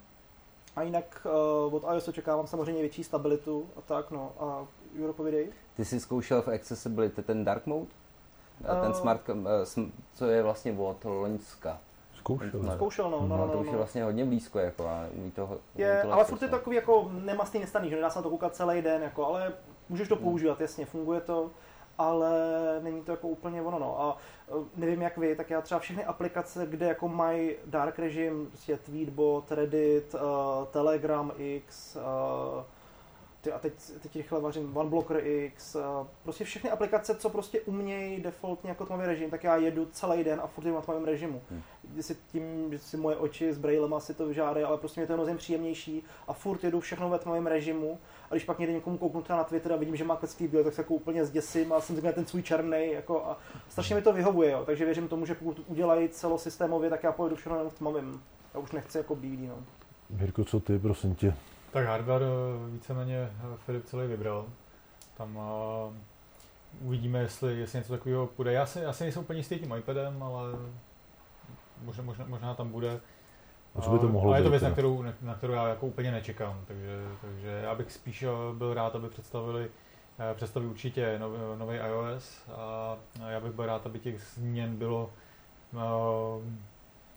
A jinak uh, od iOS očekávám samozřejmě větší stabilitu a tak no. A Juro povídej. Ty jsi zkoušel v Accessibility ten Dark Mode? A ten Eh. smart, cam- eh, sm- co je vlastně od Loňska. Zkoušel. No, Zkoušel, no, no, No, no, to už je no. vlastně hodně blízko, jako, a umí to, umí Je, to ale furt je no. takový jako nemastný, nestaný, že nedá se na to koukat celý den, jako, ale můžeš to Hmm. používat, jasně, funguje to, ale není to jako úplně ono, no. A eh, nevím jak vy, tak já třeba všechny aplikace, kde jako mají dark režim, prostě Tweetbot, Reddit, uh, Telegram X, uh, ty, a teď, teď rychle vařím, OneBlocker X, uh, prostě všechny aplikace, co prostě umějí defaultně jako tmavý režim, tak já jedu celý den a furt jedu na tmavém režimu. Hmm. Si tím, že si moje oči s brailema si to vyžádají, ale prostě mě to je mnohem příjemnější a furt jedu všechno ve tmavém režimu a když pak někde někomu kouknu třeba na Twitter a vidím, že má klecký bílé, tak se jako úplně zděsím a jsem řekl ten svůj černý, jako a strašně mi to vyhovuje, jo. takže věřím tomu, že pokud udělají celosystémově, tak já pojedu všechno jenom v tmavém. Já už nechci jako bílý, no. Jirko, co ty, prosím tě? Tak hardware eh, víceméně eh, Filip celý vybral. Tam uh, uvidíme, jestli, jestli něco takového půjde. Já si, já si nejsem úplně jistý tím iPadem, ale možná, možná, možná tam bude. A co by to A- mohlo Ale je to věc, na kterou, na, kterou já jako úplně nečekám, takže, takže já bych spíš eh, byl rád, aby představili eh, představí určitě nový iOS a a já bych byl rád, aby těch změn bylo eh,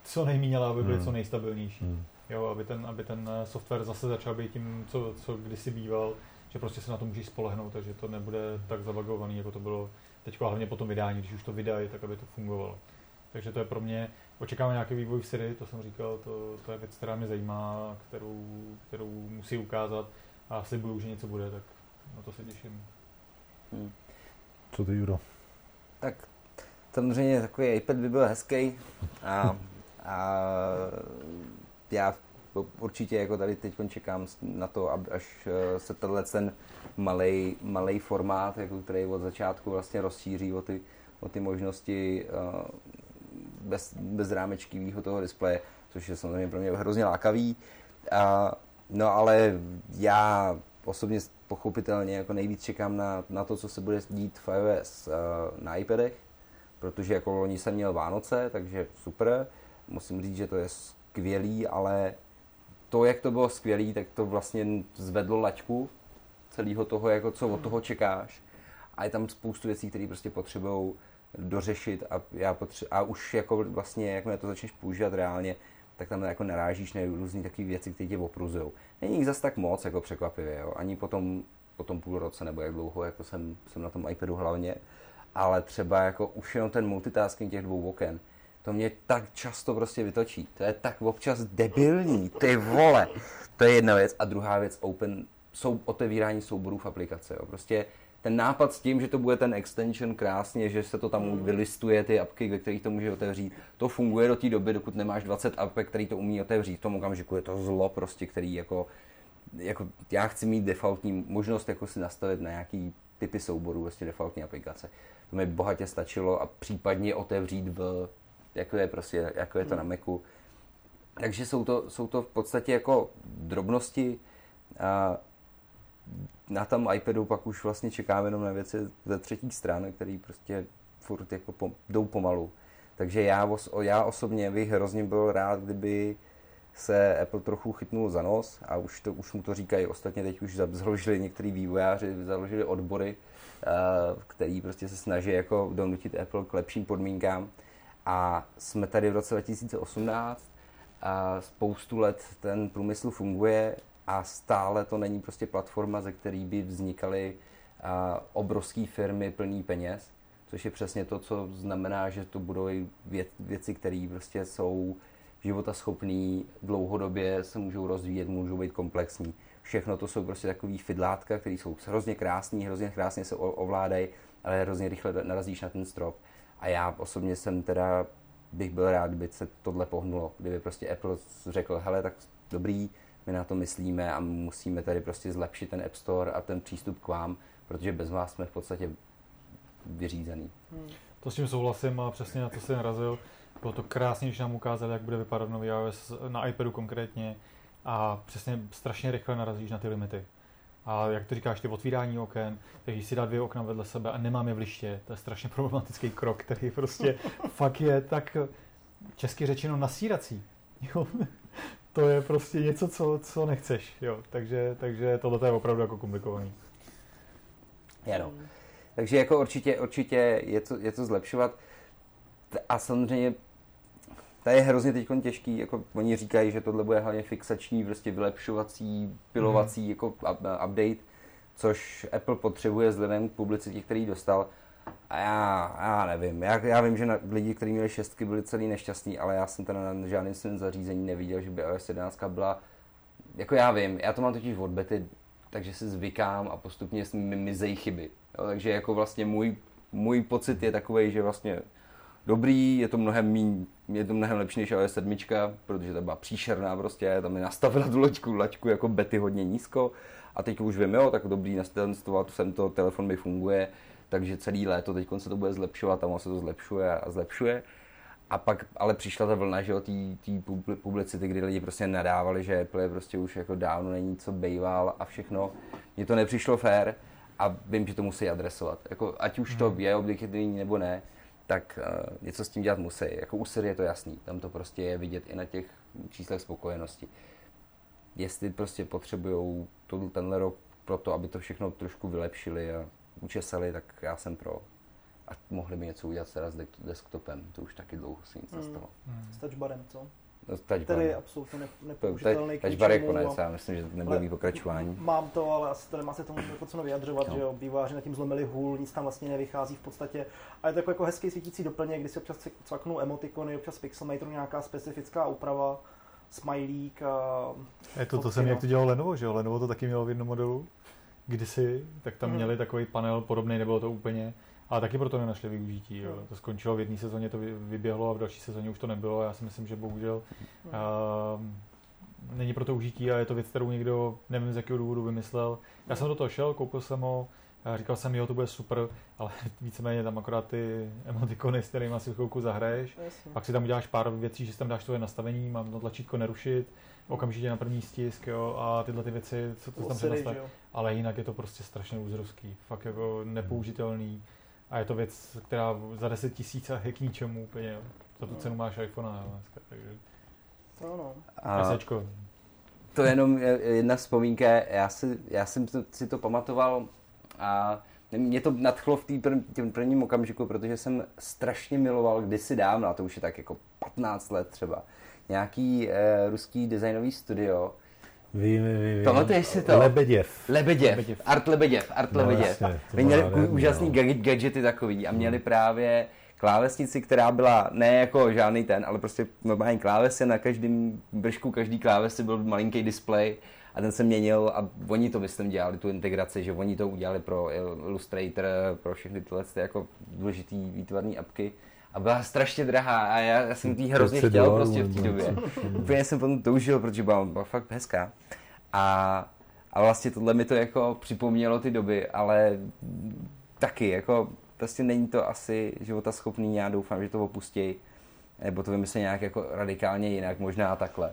co nejméně, ale aby byly Hmm. co nejstabilnější. Hmm. Jo, aby ten, aby ten eh, software zase začal být tím, co, co kdysi býval, že prostě se na to můžeš spolehnout, takže to nebude tak zabagovaný, jako to bylo teď, hlavně po tom vydání, když už to vydají, tak aby to fungovalo. Takže to je pro mě, očekáváme nějaký vývoj v Siri, to jsem říkal, to, to je věc, která mě zajímá, kterou, kterou musí ukázat a slibuju, že něco bude, tak na to se těším. Hmm. Co ty, Juro? Tak samozřejmě takový iPad by byl hezký a, a já určitě jako tady teď čekám na to, až eh, se tenhle ten malej, malej formát, jako který od začátku vlastně rozšíří o ty, o ty možnosti eh, bez, bez rámečkivého toho displeje, což je samozřejmě pro mě hrozně lákavý. A, no ale já osobně pochopitelně jako nejvíc čekám na, na to, co se bude dít v iOS eh, na iPadech, protože jako loni jsem měl Vánoce, takže super. Musím říct, že to je skvělý, ale to, jak to bylo skvělý, tak to vlastně zvedlo laťku celého toho, jako co od toho čekáš. A je tam spoustu věcí, které prostě potřebují dořešit a, já potře- a už jako vlastně, jakmile to začneš používat reálně, tak tam jako narážíš na různé takové věci, které tě opruzujou. Není jich zas tak moc, jako překvapivě, jo? ani po tom, po tom půl roce, nebo jak dlouho jako jsem, jsem na tom iPadu hlavně, ale třeba jako už jenom ten multitasking těch dvou oken, to mě tak často prostě vytočí. To je tak občas debilní, ty vole. To je jedna věc. A druhá věc, open, sou, otevírání souborů v aplikace. Jo. Prostě ten nápad s tím, že to bude ten extension krásně, že se to tam vylistuje, ty apky, ve kterých to může otevřít, to funguje do té doby, dokud nemáš 20 apek, který to umí otevřít. V tom okamžiku je to zlo prostě, který jako, jako já chci mít defaultní možnost jako si nastavit na nějaký typy souborů, vlastně defaultní aplikace. To mi bohatě stačilo a případně otevřít v, jako je prostě, jako je to na Macu. Takže jsou to, jsou to v podstatě jako drobnosti. A na tom iPadu pak už vlastně čekáme jenom na věci ze třetí strany, které prostě furt jako pom, jdou pomalu. Takže já, já osobně bych hrozně byl rád, kdyby se Apple trochu chytnul za nos a už, to, už mu to říkají ostatně, teď už založili některý vývojáři, založili odbory, uh, který prostě se snaží jako donutit Apple k lepším podmínkám. A jsme tady v roce 2018 a spoustu let ten průmysl funguje a stále to není prostě platforma, ze který by vznikaly obrovské firmy plný peněz, což je přesně to, co znamená, že to budou věc, věci, které prostě jsou životaschopný, dlouhodobě se můžou rozvíjet, můžou být komplexní. Všechno to jsou prostě takový fidlátka, které jsou hrozně krásný, hrozně krásně se ovládají, ale hrozně rychle narazíš na ten strop. A já osobně jsem teda, bych byl rád, kdyby se tohle pohnulo, kdyby prostě Apple řekl, hele, tak dobrý, my na to myslíme a musíme tady prostě zlepšit ten App Store a ten přístup k vám, protože bez vás jsme v podstatě vyřízený. Hmm. To s tím souhlasím a přesně na to se narazil. Bylo to krásně, když nám ukázali, jak bude vypadat nový iOS na iPadu konkrétně a přesně strašně rychle narazíš na ty limity. A jak ty říkáš, ty otvírání oken, tak když si dá dvě okna vedle sebe a nemám je v liště, to je strašně problematický krok, který prostě fakt je tak česky řečeno nasírací. Jo? to je prostě něco, co, co nechceš. Jo? Takže, takže tohle je opravdu jako komplikovaný. Ano. Takže jako určitě, určitě je to, je to zlepšovat. A samozřejmě to je hrozně teď těžký, jako oni říkají, že tohle bude hlavně fixační, prostě vylepšovací, pilovací mm. jako update, což Apple potřebuje vzhledem k publicitě, který dostal. A já, já nevím, já, já vím, že na, lidi, kteří měli šestky, byli celý nešťastní, ale já jsem teda na žádném svém zařízení neviděl, že by iOS 11 byla, jako já vím, já to mám totiž od bety, takže si zvykám a postupně mi mizejí chyby. Jo, takže jako vlastně můj, můj pocit je takový, že vlastně dobrý, je to mnohem míň, je to mnohem lepší než iOS 7, protože ta byla příšerná prostě, tam mi nastavila tu loďku, laťku jako bety hodně nízko a teď už vím, jo, tak dobrý, nastavovat jsem to, telefon mi funguje, takže celý léto teď se to bude zlepšovat a se to zlepšuje a zlepšuje. A pak ale přišla ta vlna, že jo, té publicity, kdy lidi prostě nadávali, že Apple prostě už jako dávno není co bejval a všechno. Mně to nepřišlo fér a vím, že to musí adresovat. Jako, ať už to hmm. je objektivní nebo ne, tak uh, něco s tím dělat musí. Jako u Siri je to jasný, tam to prostě je vidět i na těch číslech spokojenosti. Jestli prostě potřebují tenhle rok pro to, aby to všechno trošku vylepšili a učesali, tak já jsem pro. A mohli by něco udělat teda s desktopem, to už taky dlouho se nic hmm. nestalo. Hmm. S touchbarem, co? No, touchbar. Který je absolutně ne, nepoužitelný. Touchbar je konec, já myslím, že to nebude mít pokračování. Mám to, ale asi to nemá se tomu jako co vyjadřovat, no. že jo, býváři na tím zlomili hůl, nic tam vlastně nevychází v podstatě. A je to jako, jako hezký svítící doplněk, kdy si občas cvaknou emotikony, občas pixelmateru nějaká specifická úprava, smajlík a... Je to, to jsem jak to dělal Lenovo, že jo? Lenovo to taky mělo v jednom modelu kdysi, tak tam hmm. měli takový panel podobný, nebylo to úplně, ale taky proto nenašli využití. Jo. Hmm. To skončilo v jedné sezóně, to vyběhlo a v další sezóně už to nebylo. Já si myslím, že bohužel uh, není pro to užití a je to věc, kterou někdo, nevím z jakého důvodu, vymyslel. Já jsem do toho šel, koupil jsem ho, říkal jsem, jo, to bude super, ale víceméně tam akorát ty emotikony, s kterými si chvilku zahraješ. Jasně. Pak si tam uděláš pár věcí, že si tam dáš tvoje nastavení, mám to tlačítko nerušit, okamžitě na první stisk, jo, a tyhle ty věci, co to tam nastavit. Ale jinak je to prostě strašně úzrovský, fakt jako nepoužitelný. A je to věc, která za 10 tisíc je k ničemu úplně, jo. Za tu no. cenu máš iPhone dneska, takže... To no. A to je jenom jedna vzpomínka, já, si, já jsem si to pamatoval a mě to nadchlo v tým prvním okamžiku, protože jsem strašně miloval kdysi dávno, a to už je tak jako 15 let třeba, nějaký uh, ruský designový studio. Vím, vím, je si to. Lebeděv. Lebeděv. Lebeděv. Art Lebeděv. Art no, Lebeděv. Jasně, měli úžasný no. gadgety takový a měli hmm. právě klávesnici, která byla ne jako žádný ten, ale prostě normální klávesy, na každém vršku každý klávesy byl malinký display a ten se měnil a oni to myslím dělali, tu integraci, že oni to udělali pro Illustrator, pro všechny tyhle jako důležitý výtvarné apky a byla strašně drahá a já, já jsem jí hrozně chtěl prostě v té době. Úplně jsem potom toužil, protože byla, byla fakt hezká. A, a vlastně tohle mi to jako připomnělo ty doby, ale taky jako prostě není to asi života schopný, já doufám, že to opustí, nebo to vymyslí nějak jako radikálně jinak, možná takhle.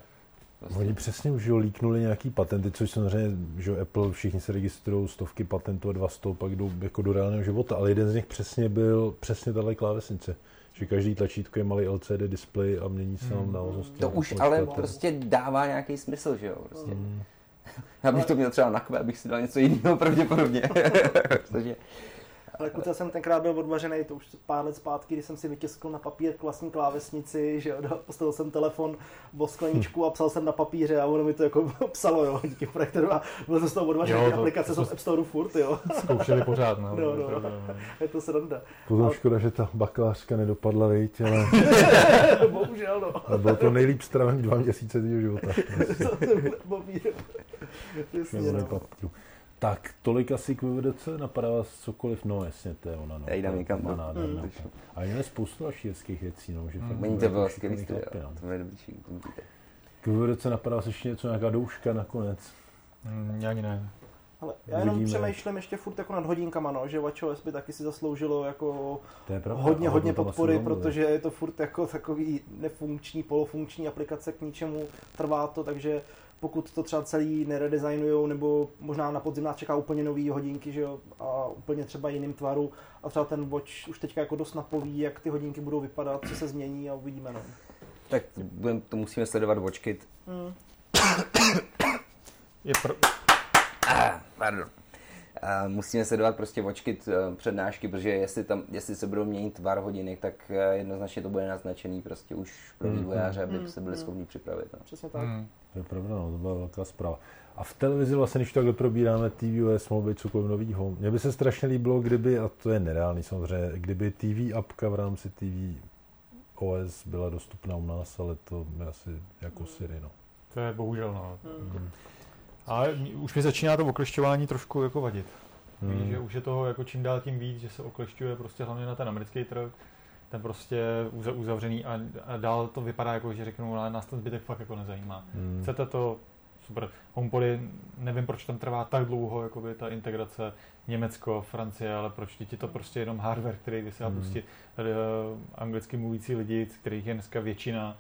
Prostě. Oni přesně už jo, líknuli nějaký patenty, což samozřejmě, že Apple, všichni se registrují stovky patentů a dva sto, pak jdou jako do reálného života, ale jeden z nich přesně byl přesně tahle klávesnice že každý tlačítko je malý LCD display a mění se nám hmm. návaznosti. To už ale prostě dává nějaký smysl, že jo? Prostě. Hmm. Já bych to měl třeba na kve, abych si dal něco jiného pravděpodobně. Protože ale kuce jsem tenkrát byl odvařený, to už pár let zpátky, kdy jsem si vytiskl na papír k vlastní klávesnici, že jo, postavil jsem telefon o skleničku a psal jsem na papíře a ono mi to jako psalo, jo, díky projektoru a byl jsem z toho odvařený, jo, to, aplikace jsou z App Store furt, jo. Zkoušeli pořád, no. no, no, no. je to sranda. Potom ale... škoda, že ta bakalářka nedopadla, vejť, ale... Bohužel, no. Ale bylo to nejlíp strávený dva měsíce života. Přesně, no. Tak, tolik asi k VVDC, napadá vás cokoliv, no jasně, to je ona. No, Já jdám někam. No, mm. A je spoustu dalších hezkých věcí, no, že mm. Není to bylo skvělý studio, to je dobrý K VVDC napadá vás ještě něco, nějaká douška nakonec? Mm, ani ne. Ale já jenom Uvidíme. přemýšlím ještě furt jako nad hodinkama, no, že WatchOS by taky si zasloužilo jako to je pravda, hodně, hodně podpory, protože je to furt jako takový nefunkční, polofunkční aplikace k ničemu, trvá to, takže pokud to třeba celý neredesignujou, nebo možná na podzim nás čeká úplně nový hodinky, že jo, a úplně třeba jiným tvaru a třeba ten Watch už teďka jako dost napoví, jak ty hodinky budou vypadat, co se změní a uvidíme, no. Tak to musíme sledovat WatchKit. Hmm. Je pro... Ah, pardon. A musíme sledovat prostě očky t- přednášky, protože jestli, tam, jestli se budou měnit tvar hodiny, tak eh, jednoznačně to bude naznačený prostě už pro Hmm, vývojáře, aby hmm, se byli hmm. schopni připravit. No. Přesně tak. Hmm. To je pravda, no, to byla velká zpráva. A v televizi vlastně, když to takhle probíráme, TVOS, mohl být cokoliv novýho. Mně by se strašně líbilo, kdyby, a to je nereálný samozřejmě, kdyby TV apka v rámci TV OS byla dostupná u nás, ale to je asi jako Siri, no. To je bohužel, no. Hmm. Mě- už mi začíná to oklešťování trošku jako vadit. Hmm. Víš, že už je toho jako čím dál tím víc, že se oklešťuje prostě hlavně na ten americký trh, ten prostě uza- uzavřený a, a dál to vypadá jako, že řeknou, ale nás ten zbytek fakt jako nezajímá. Hmm. Chcete to, super. HomePody, nevím, proč tam trvá tak dlouho, jakoby ta integrace Německo, Francie, ale proč ti to prostě jenom hardware, který by se Hmm. prostě uh, anglicky mluvící lidi, kterých je dneska většina,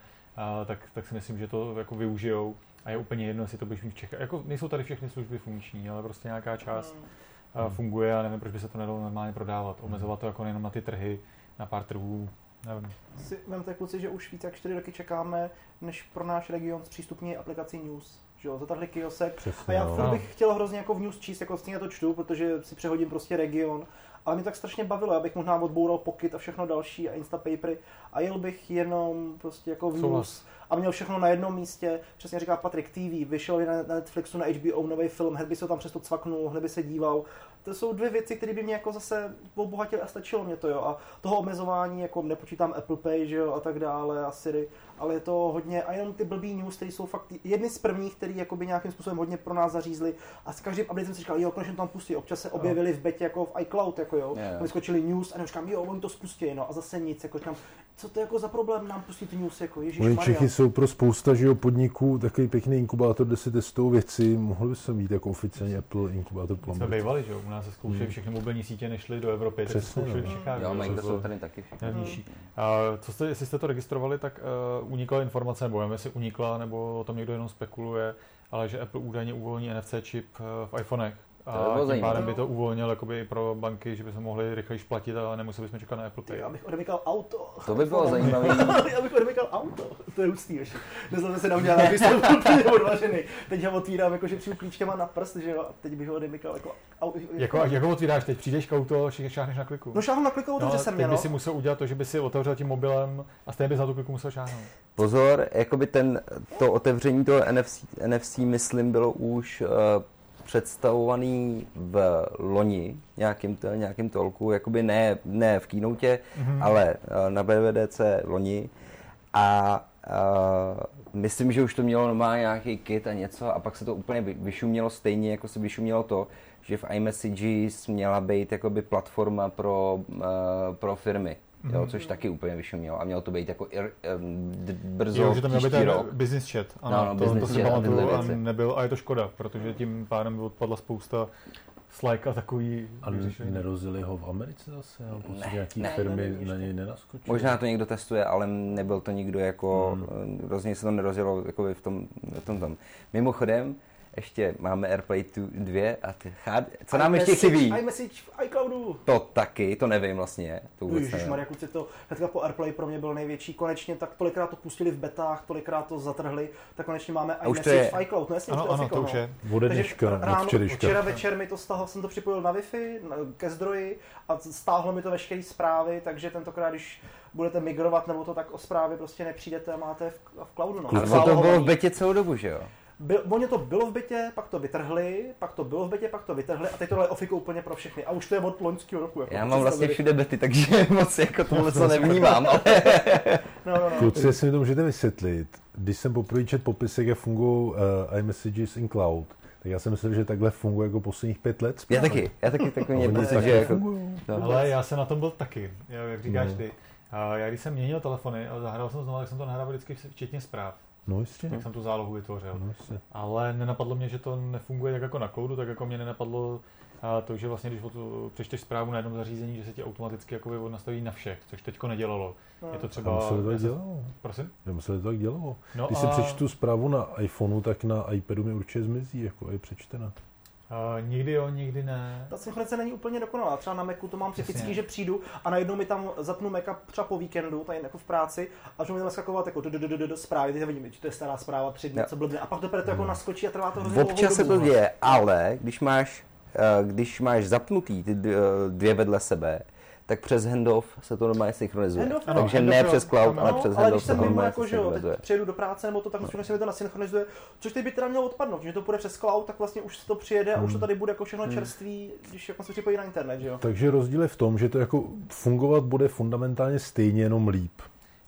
uh, tak, tak si myslím, že to jako využijou. A je úplně jedno, jestli to budeš mít v Čechách. Jako nejsou tady všechny služby funkční, ale prostě nějaká část Hmm. funguje a nevím, proč by se to nedalo normálně prodávat. Omezovat to jako nejenom na ty trhy, na pár trhů, nevím. Si vemte kluci, že už více jak 4 roky čekáme, než pro náš region zpřístupní aplikaci News. Že jo, zatrhli kiosek. A Přesně, já no. bych chtěl hrozně jako v News číst, jako stejně to čtu, protože si přehodím prostě region. Ale mě tak strašně bavilo, abych možná odboural Pocket a všechno další a Instapapery a jel bych jenom prostě jako v Souhlas. News a měl všechno na jednom místě. Přesně říká Patrik, TV, vyšel na na Netflixu, na HBO nový film, hned by se tam přesto cvaknul, hned by se díval. To jsou dvě věci, které by mě jako zase obohatily a stačilo mě to, jo. A toho omezování, jako nepočítám Apple Pay, že jo, a tak dále, a Siri, ale je to hodně, a jenom ty blbý news, které jsou fakt jedny z prvních, který jakoby nějakým způsobem hodně pro nás zařízli. A s každým updatem jsem si říkal, jo, konečně to tam pustí. Občas se objevili v betě jako v iCloud, jako jo. Jo. Vyskočili news a já říkám, jo, oni to spustí, no a zase nic, jako říkám, co to je jako za problém nám pustit news, jako Ježíš Oni Čechy jsou pro spousta že jo, podniků takový pěkný inkubátor, kde si testují věci. Mohli by se mít jako oficiálně Apple inkubátor My jsme Plumber. bývali, že jo? U nás se zkoušeli Hmm. všechny mobilní sítě, nešly do Evropy, tak se Přesně, zkoušeli no. v Chicagu. Jo, jsou tady taky všechny. A co jste, jestli jste to registrovali, tak uh, unikla informace, nebo nevím, jestli unikla, nebo o tom někdo jenom spekuluje, ale že Apple údajně uvolní NFC čip uh, v iPhonech. To by A bylo tím pádem by to uvolnil jakoby i pro banky, že by se mohli rychleji platit a nemuseli bychom čekat na Apple Pay. Já bych odemykal auto. To by bylo zajímavé. já bych odemykal auto. To je hustý ještě. Nezlomil se na udělat, když jsem byl úplně odvařený. Teď ho otvírám, jako že přijdu klíčkama na prst, že jo, a teď bych ho odemykal jako auto. Jako, jak ho otvíráš teď? Přijdeš k auto, šáhneš na kliku. No šáhnu na klikou, to, že jsem teď měl. by no. si musel udělat to, že by si otevřel tím mobilem a stejně bys na tu kliku musel šáhnout. Pozor, jakoby ten, to otevření toho NFC, NFC myslím, bylo už uh, představovaný v loni, nějakým, nějakým tolku, jakoby ne, ne v keynote, Mhm. ale uh, na BVDC loni. A uh, myslím, že už to mělo normálně nějaký kit a něco a pak se to úplně vy- vyšumělo stejně, jako se vyšumělo to, že v iMessages měla být jakoby platforma pro, uh, pro firmy. Jo, Mhm. což taky úplně vyšumělo a mělo to být jako ir, um, d- brzo Jo, že tam měl být ten rok. business chat. Ano, No, no, to, business to si chat a pamatuju a věci. nebyl, a je to škoda, protože tím pádem by odpadla spousta Slack a takový A nerozili ho v Americe zase? Já pocit, Ne, nějaký ne, firmy není na něj nenaskočily. Možná to někdo testuje, ale nebyl to nikdo jako, Hmm. hmm. rozhodně se to nerozjelo jako v tom, v tom tam. Mimochodem, ještě máme AirPlay 2 a ty, chád, co nám ještě chybí? iMessage v iCloudu. To taky, to nevím vlastně, to vůbec nevím. Maria, kluci, to hnedka po AirPlay pro mě byl největší. Konečně tak tolikrát to pustili v betách, tolikrát to zatrhli, tak konečně máme A už to iMessage je- v iCloud. No jasně, Ano, už to je ano, to už no. je. Takže dneška, ráno, včera večer mi to stáhl, jsem to připojil na Wi-Fi, na- ke zdroji a stáhlo mi to veškeré zprávy, takže tentokrát, když budete migrovat nebo to, tak o zprávy prostě nepřijdete a máte v, v cloudu. No. Ale to bylo v betě celou dobu, že jo? Byl, ono to bylo v bytě, pak to vytrhli, pak to bylo v bytě, pak to vytrhli a teď tohle je ofiko úplně pro všechny. A už to je od loňského roku. Jako Já mám vlastně všude bety, takže moc jako tohle co nevnímám. Ale... No, no, no. Kluci, jestli mi to můžete vysvětlit, když jsem poprvé čet popisek, jak fungují uh, iMessages in Cloud, tak já jsem myslel, že takhle funguje jako posledních pět let. Já taky, já taky takový mě oni pocit, taky že jako... No. Ale já jsem na tom byl taky, jo, jak říkáš No. ty. A já když jsem měnil telefony a zahrál jsem znovu, tak jsem to nahrával vždycky včetně zpráv. No jistě. Jak jsem tu zálohu vytvořil. No, jistě. Ale nenapadlo mě, že to nefunguje tak jako na cloudu, tak jako mě nenapadlo a to, že vlastně, když přečteš zprávu na jednom zařízení, že se ti automaticky jakoby nastaví na všech, což teďko nedělalo. Je to třeba... museli to tak já se- dělalo. Prosím? Já museli to tak dělalo. No Když a, si přečtu zprávu na iPhoneu, tak na iPadu mi určitě zmizí, jako je přečtena. A nikdy jo, nikdy ne. Ta synchronizace není úplně dokonalá. Třeba na Macu to mám Přesně. typický, že přijdu a najednou mi tam zapnu Maca třeba po víkendu, tady jako v práci, a že mi tam naskakovat jako do, do, do, do, do, zprávy, teď vidím, že to je stará zpráva, tři dny, co blbne, a pak to to jako naskočí a trvá to hrozně Občas se to děje, ale když máš eh, když máš zapnutý ty d- eh, dvě vedle sebe, tak přes handoff se to normálně synchronizuje. Handoff, ano, Takže handoff ne jo, přes cloud, ano, ale No, přes ale když handoff se jsem to mimo, normálně jako, že jo, synchronizuje. teď přijedu do práce nebo to tak skutečně se mi to nasynchronizuje, což teď by teda mělo odpadnout, že to půjde přes cloud, tak vlastně už se to přijede a už to tady bude jako všechno čerství, když jako se připojí na internet, že jo. Takže rozdíl je v tom, že to jako fungovat bude fundamentálně stejně, jenom líp.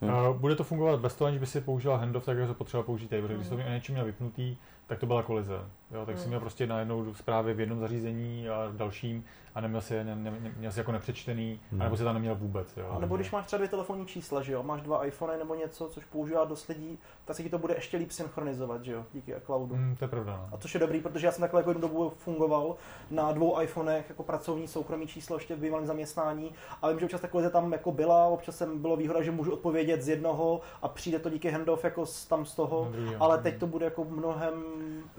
Hmm. Uh, bude to fungovat bez toho, aniž by si používal handoff, tak jak to potřeba použít tady, protože když Hmm. to něčím měl vypnutý, tak to byla kolize. Jo, tak si Hmm. měl prostě najednou zprávy v jednom zařízení a v dalším a neměl si, je- ne, ne, ne, měl si jako nepřečtený, Hmm. anebo si tam neměl vůbec. Jo. A nebo když máš třeba dvě telefonní čísla, že jo, máš dva iPhony nebo něco, což používá dost lidí, tak se ti to bude ještě líp synchronizovat, že jo, díky cloudu. Hmm, to je pravda. No. A což je dobrý, protože já jsem takhle jako jednu dobu fungoval na dvou iPhonech jako pracovní soukromý číslo ještě v bývalém zaměstnání a vím, že občas takové tam jako byla, občas jsem bylo výhoda, že můžu odpovědět z jednoho a přijde to díky handoff jako z, tam z toho, jo. ale teď to bude jako mnohem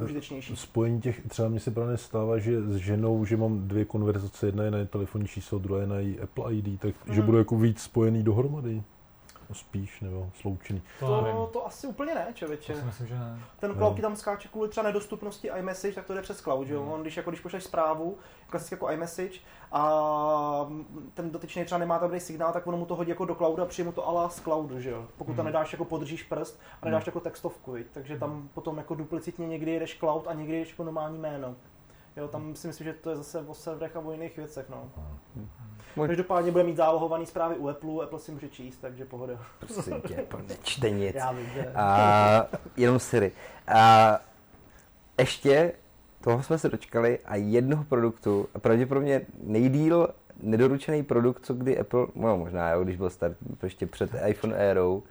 užitečnější. Spojení těch, třeba mi se právě stává, že s ženou, že mám dvě konverzace, jedna je na její telefonní číslo, druhá je na její Apple ID, tak že Mhm. budou jako víc spojený dohromady. No spíš, nebo sloučený. To. To, to asi úplně ne, člověče. To si myslím, že ne. Ten cloud ti tam skáče kvůli třeba nedostupnosti iMessage, tak to jde přes cloud, že jo? Hmm. On když, jako, když pošleš zprávu, klasicky jako iMessage, a ten dotyčný třeba nemá dobrý signál, tak ono mu to hodí jako do cloudu a přijde mu to ala z cloudu, že jo? Pokud tam Hmm. nedáš jako podržíš prst a nedáš jako textovku, viď? takže tam potom jako duplicitně někdy jedeš cloud a někdy jedeš jako normální jméno. Jo, tam si myslím, že to je zase o serverech a o jiných věcech, no. Můj- Každopádně bude mít zálohovaný zprávy u Apple, Apple si může číst, takže pohoda. Prosím tě, jako nečte nic. Já vím, že... A jenom Siri. A ještě toho jsme se dočkali a jednoho produktu, a pravděpodobně nejdíl nedoručený produkt, co kdy Apple, no možná jo, když byl start ještě před iPhone Airou,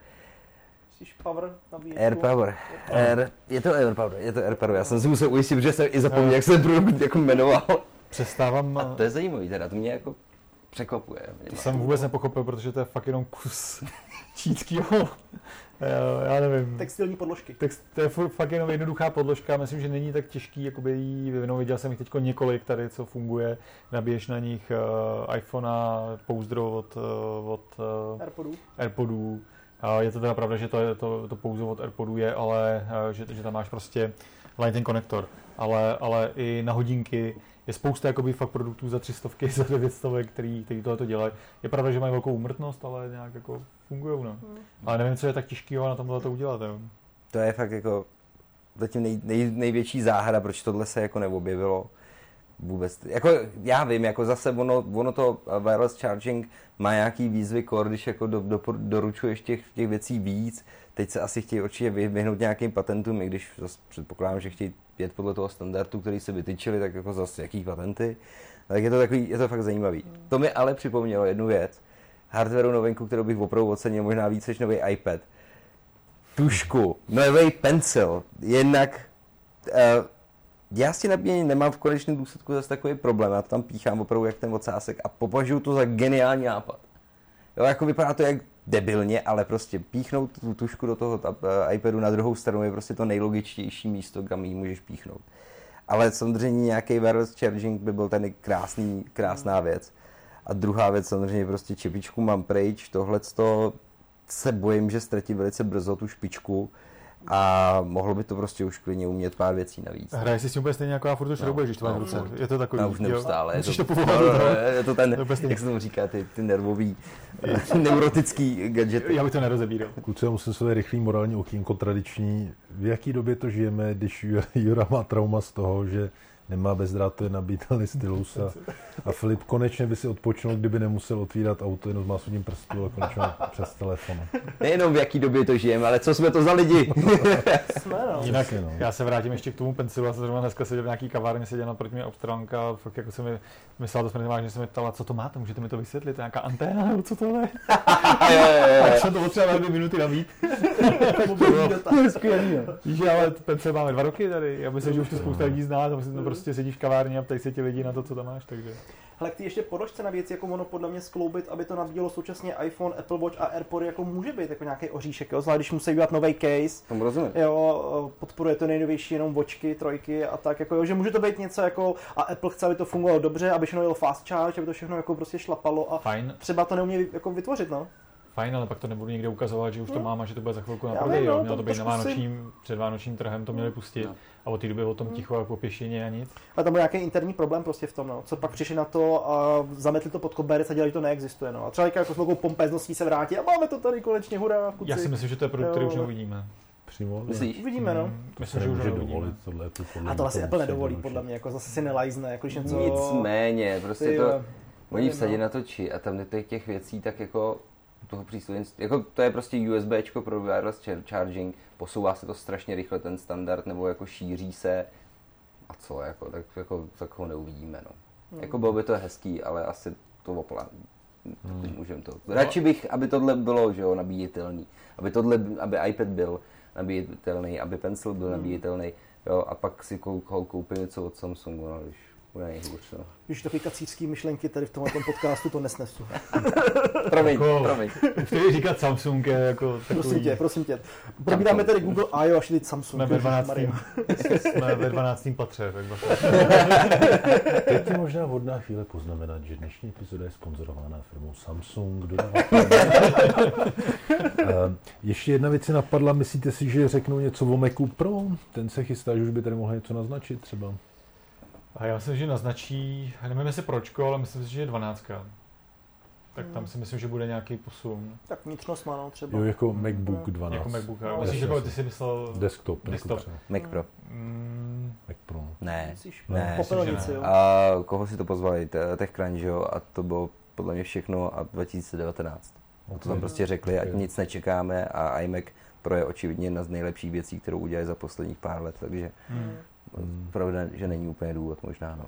Myslíš Power nabíječku? Air Power. Air, je to Air Power, je to Air Power. Já jsem si musel ujistit, protože jsem i zapomněl, jak se produkt jako jmenoval. Přestávám, A to je zajímavý teda, to mě jako překvapuje. to jsem vůbec nepochopil, protože to je fakt jenom kus čínského, já nevím. Textilní podložky. Tak to je fakt jenom jednoduchá podložka, myslím, že není tak těžký jakoby jí vyvinout. Viděl jsem jich teď několik tady, co funguje. Nabiješ na nich uh, iPhonea, pouzdro od, uh, od uh, Airpodů. Airpodů. Je to teda pravda, že to, je, to, to pouze od Airpodů je, ale že, že tam máš prostě Lightning konektor. Ale, ale i na hodinky je spousta jakoby fakt produktů za 300, za 900, který, který tohle to dělají. Je pravda, že mají velkou úmrtnost, ale nějak jako fungují. No. Hmm. Ale nevím, co je tak těžkého na tomhle to udělat. Jo. To je fakt jako zatím nej, nej, největší záhada, proč tohle se jako neobjevilo vůbec. Jako já vím, jako zase ono, ono to wireless charging má nějaký výzvy core, když jako do, do, doručuješ těch, těch věcí víc. Teď se asi chtějí určitě vyhnout nějakým patentům, i když zase předpokládám, že chtějí jet podle toho standardu, který se vytyčili, tak jako zase jaký patenty. Tak je to takový, je to fakt zajímavý. To mi ale připomnělo jednu věc. Hardwareu novinku, kterou bych opravdu ocenil možná víc než nový iPad. Tušku, nový pencil, jednak uh, já s tím nemám v konečném důsledku zase takový problém, já to tam píchám opravdu jak ten ocásek a považuji to za geniální nápad. Jo, jako vypadá to jak debilně, ale prostě píchnout tu tušku do toho uh, iPadu na druhou stranu je prostě to nejlogičtější místo, kam ji můžeš píchnout. Ale samozřejmě nějaký wireless charging by byl ten krásný, krásná věc. A druhá věc samozřejmě prostě čipičku mám pryč, tohleto se bojím, že ztratí velice brzo tu špičku a mohlo by to prostě už klidně umět pár věcí navíc. Hraješ si s tím úplně stejně jako já furt to šroubuješ, když to v ruce. Je to takový. No, už neustále. Jo, musíš je to to, povolat. no, no, no. je to ten, To jak se tomu říká, ty, ty nervový, neurotický gadgety. Já bych to nerozebíral. Kluci, já musím své rychlý morální okýnko tradiční. V jaký době to žijeme, když Jura má trauma z toho, že nemá bezdrátově nabítelný stylus a, a Filip konečně by si odpočinul, kdyby nemusel otvírat auto jenom s másovým prstu, ale konečně přes telefon. Nejenom v jaký době to žijeme, ale co jsme to za lidi. Jsme, no. Jinak Přesně, no. já se vrátím ještě k tomu pencilu. Já jsem zrovna dneska seděl v nějaký kavárně, seděl naproti mě Australanka a fakt jako se mi myslela, to jsme vážně, se mi ptala, co to máte, můžete mi to vysvětlit, to je nějaká anténa, nebo co to je? jo, jo, jo. Tak jsem to potřeboval dvě minuty nabít. To je skvělý. Víš, že ale pencil máme dva roky tady, já myslím, že už to spousta lidí zná, to prostě sedíš v kavárně a ptají se ti lidi na to, co tam máš, takže. Hele, ty ještě podložce na věci, jako ono podle mě skloubit, aby to nabíjelo současně iPhone, Apple Watch a AirPody, jako může být jako nějaký oříšek, jo? Zvlášť když musí udělat nový case, Tomu rozumím. jo, podporuje to nejnovější jenom vočky, trojky a tak, jako jo, že může to být něco jako, a Apple chce, aby to fungovalo dobře, aby všechno jelo fast charge, aby to všechno jako prostě šlapalo a Fajn, třeba to neumí jako vytvořit, no. Fajn, ale pak to nebudu někde ukazovat, že už to Hmm. mám a že to bude za chvilku na prodej. no, Mělo to to být na trošku si- vánočním, před vánočním trhem, to měli pustit. No. A od té doby o tom Hmm. ticho jako pěšině a nic. Ale tam byl nějaký interní problém prostě v tom, no. Co pak přišli na to a zametli to pod koberec a dělali, že to neexistuje, no. A třeba jako s velkou pompezností se vrátí a máme to tady konečně, hurá, kuci. Já si myslím, že to je produkt, který už neuvidíme. Přímo. Myslíš? Uvidíme, no. To Myslím, že už ho nemůže neuvidíme. dovolit, tohle Apple podle A to asi to Apple nedovolí, podle mě, jako zase si nelajzne, jako když něco... Nicméně, prostě Ty to, oni vsadí no. na to či a tam těch, těch věcí, tak jako toho přístroje, jako to je prostě USBčko pro wireless char- charging, posouvá se to strašně rychle ten standard, nebo jako šíří se a co, jako, tak, jako, tak ho neuvidíme, no. Hmm. Jako bylo by to hezký, ale asi to opla. Hmm. Můžem to. Radši bych, aby tohle bylo, že jo, nabíjitelný. Aby tohle, aby iPad byl nabíjitelný, aby Pencil byl Hmm. nabíjitelný, jo, a pak si kou, koupím něco od Samsungu, no, když bude nejhůř, no. Když takový kacířský myšlenky tady v tomhle podcastu to nesnesu. Promiň, Jako- promiň. Chtěli říkat Samsung je jako takový... Prosím tě, prosím tě. Probíráme tady Google a jo, až teď Samsung. Jsme ve 12. Ježišmarja. jsme ve 12. patře, tak bacha. Teď je možná vhodná chvíle poznamenat, že dnešní epizoda je sponzorována firmou Samsung. Eh, Ještě jedna věc si napadla, myslíte si, že řeknou něco o Macu Pro? Ten se chystá, že už by tady mohl něco naznačit třeba. A já myslím, že naznačí, nevím jestli pročko, ale myslím si, že je 12. Tak tam Hmm. si myslím, že bude nějaký posun. Tak vnitřnost má, no, třeba. Jo, jako MacBook 12. Jako MacBook. No, No, Myslíš, jako ty si myslel... Desktop. Desktop. Jako třeba. Mac Pro. Mm, Mac Pro. Ne. Myslíš? Ne. Popelnici, Myslím, jo. A koho si to pozvali? Te- TechCrunch, jo? A to bylo podle mě všechno a 2019. To tam prostě řekli, ať Ok. nic nečekáme a iMac Pro je očividně jedna z nejlepších věcí, kterou udělali za posledních pár let, takže mm. Hmm. pravda, že není úplně důvod možná, no.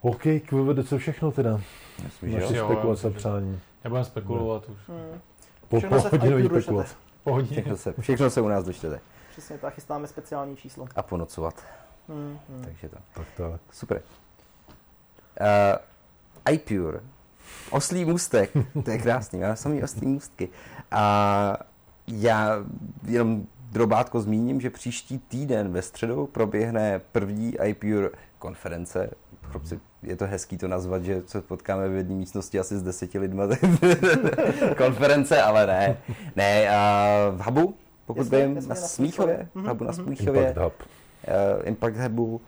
OK, kvůli co všechno teda? Myslím, že jo. Naše jo, spekulace já přání. Nebudem spekulovat už. Hmm. Po, Všechno po hodinový iPadu spekulace. Pohodně. Všechno se, všechno se u nás dočtete. Přesně, tak chystáme speciální číslo. A ponocovat, Hmm, hmm. takže to. Tak tak. Super. Uh, iPure. Oslý můstek. To je krásný, má samý oslý můstky. A já jenom drobátko zmíním, že příští týden ve středu proběhne první iPure konference. Chlapci, je to hezký to nazvat, že se potkáme v jedné místnosti asi s deseti lidma. konference, ale ne. Ne, a v Hubu, pokud Jasně, vím, jasně, na na Smíchově. V Hubu na Mhm, Smíchově Impact Hub. uh, Impact Hubu,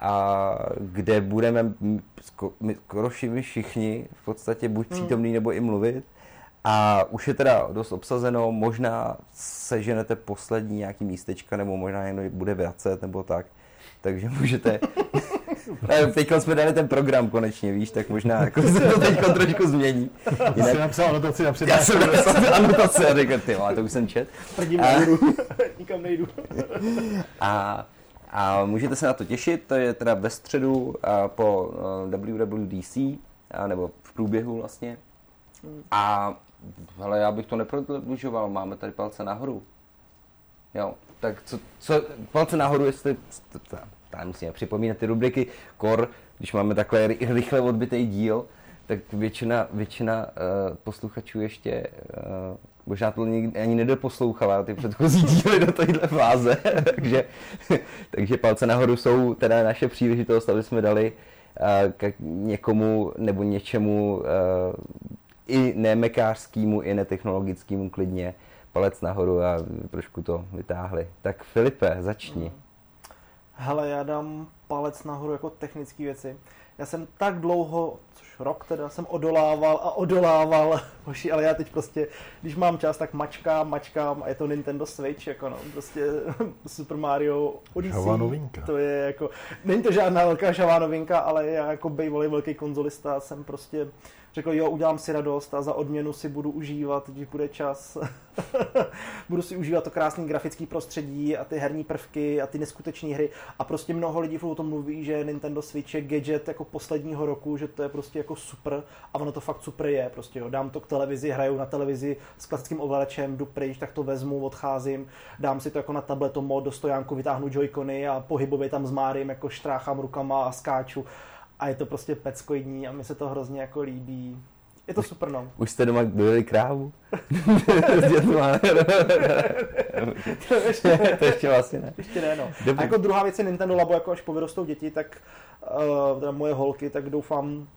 a kde budeme my, skoro všichni- v podstatě buď přítomný nebo i mluvit. A už je teda dost obsazeno, možná seženete poslední nějaký místečka, nebo možná jen bude vracet, nebo tak. Takže můžete... Teď jsme dali ten program konečně, víš, tak možná jako se to teď trošku změní. Ty jsi napsal anotaci na já přednášku. jsem napsal anotace a řekl, ty vole, to už jsem čet. Tvrdím, A- nejdu. Nikam nejdu. A, a můžete se na to těšit, to je teda ve středu a po eh, WWDC, a nebo v průběhu vlastně. Hmm. A hele, já bych to neprodlužoval, máme tady palce nahoru. Jo, tak co, co palce nahoru, jestli, tam musíme připomínat ty rubriky kor, když máme takhle ry- rychle odbitý díl, tak většina, většina uh, posluchačů ještě uh, možná to nikdy ani nedoposlouchala ty předchozí díly do téhle fáze, takže, takže palce nahoru jsou teda naše příležitost, aby jsme dali uh, k někomu nebo něčemu uh, i nemekářskému, i netechnologickému klidně palec nahoru a trošku to vytáhli. Tak Filipe, začni. Hele, já dám palec nahoru jako technické věci. Já jsem tak dlouho, což rok teda, jsem odolával a odolával, hoši, ale já teď prostě, když mám čas, tak mačkám, mačkám a je to Nintendo Switch, jako no, prostě Super Mario Odyssey. Žhavá novinka. To je jako, není to žádná velká žavá novinka, ale já jako bývalý velký konzolista jsem prostě řekl, jo, udělám si radost a za odměnu si budu užívat, když bude čas. budu si užívat to krásné grafické prostředí a ty herní prvky a ty neskutečné hry. A prostě mnoho lidí o tom mluví, že Nintendo Switch je gadget jako posledního roku, že to je prostě jako super a ono to fakt super je. Prostě jo. Dám to k televizi, hraju na televizi s klasickým ovladačem, jdu pryč, tak to vezmu, odcházím, dám si to jako na tableto mod do stojánku, vytáhnu joycony a pohybově tam zmárím, jako štráchám rukama a skáču. A je to prostě peckoidní a mi se to hrozně jako líbí. Je to super, no. Už jste doma dojeli krávu? S dětma? to ještě vlastně ne. Ještě ne, no. Dobrý. A jako druhá věc je Nintendo Labo, jako až povyrostou děti, tak uh, teda moje holky, tak doufám,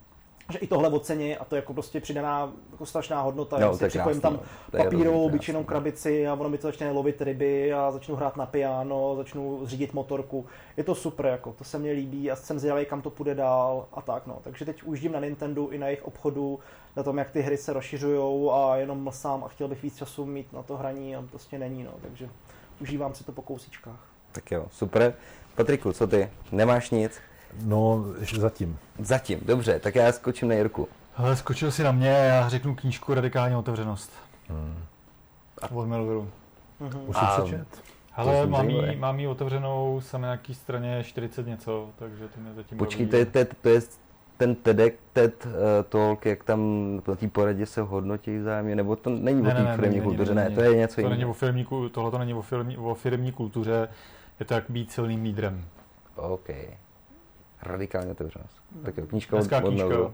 že i tohle ocení a to je jako prostě přidaná jako strašná hodnota. No, No, to si připojím tam no. Papírovou byčenou krásný. krabici a ono mi to začne lovit ryby a začnu hrát na piano, začnu řídit motorku. Je to super, jako, to se mně líbí a jsem zvědavý, kam to půjde dál a tak. No. Takže teď užím na Nintendo i na jejich obchodu, na tom, jak ty hry se rozšiřují a jenom mlsám a chtěl bych víc času mít na to hraní a prostě není. No. Takže užívám si to po kousíčkách. Tak jo, super. Patriku, co ty? Nemáš nic? No, ještě zatím. Zatím, dobře, tak já skočím na Jirku. Ale skočil si na mě, já řeknu knížku Radikální otevřenost. Hmm. Od Melvilleru. Mhm. Už A- přečet? Hele, zní mám jí, mám jí otevřenou, jsem na nějaký straně 40 něco, takže to mě zatím Počkej, baví. to je, to je, to je ten TEDx, TED uh, Talk, jak tam na té poradě se hodnotí vzájemně, nebo to není o té firmní kultuře, ne, to je něco to není jiného. o firmní, kul- tohle to není o firmní, o firmní kultuře, je to jak být silným lídrem. OK. Radikální otevřenost. Tak jo, knížka od, Hezká od knížka. Melville.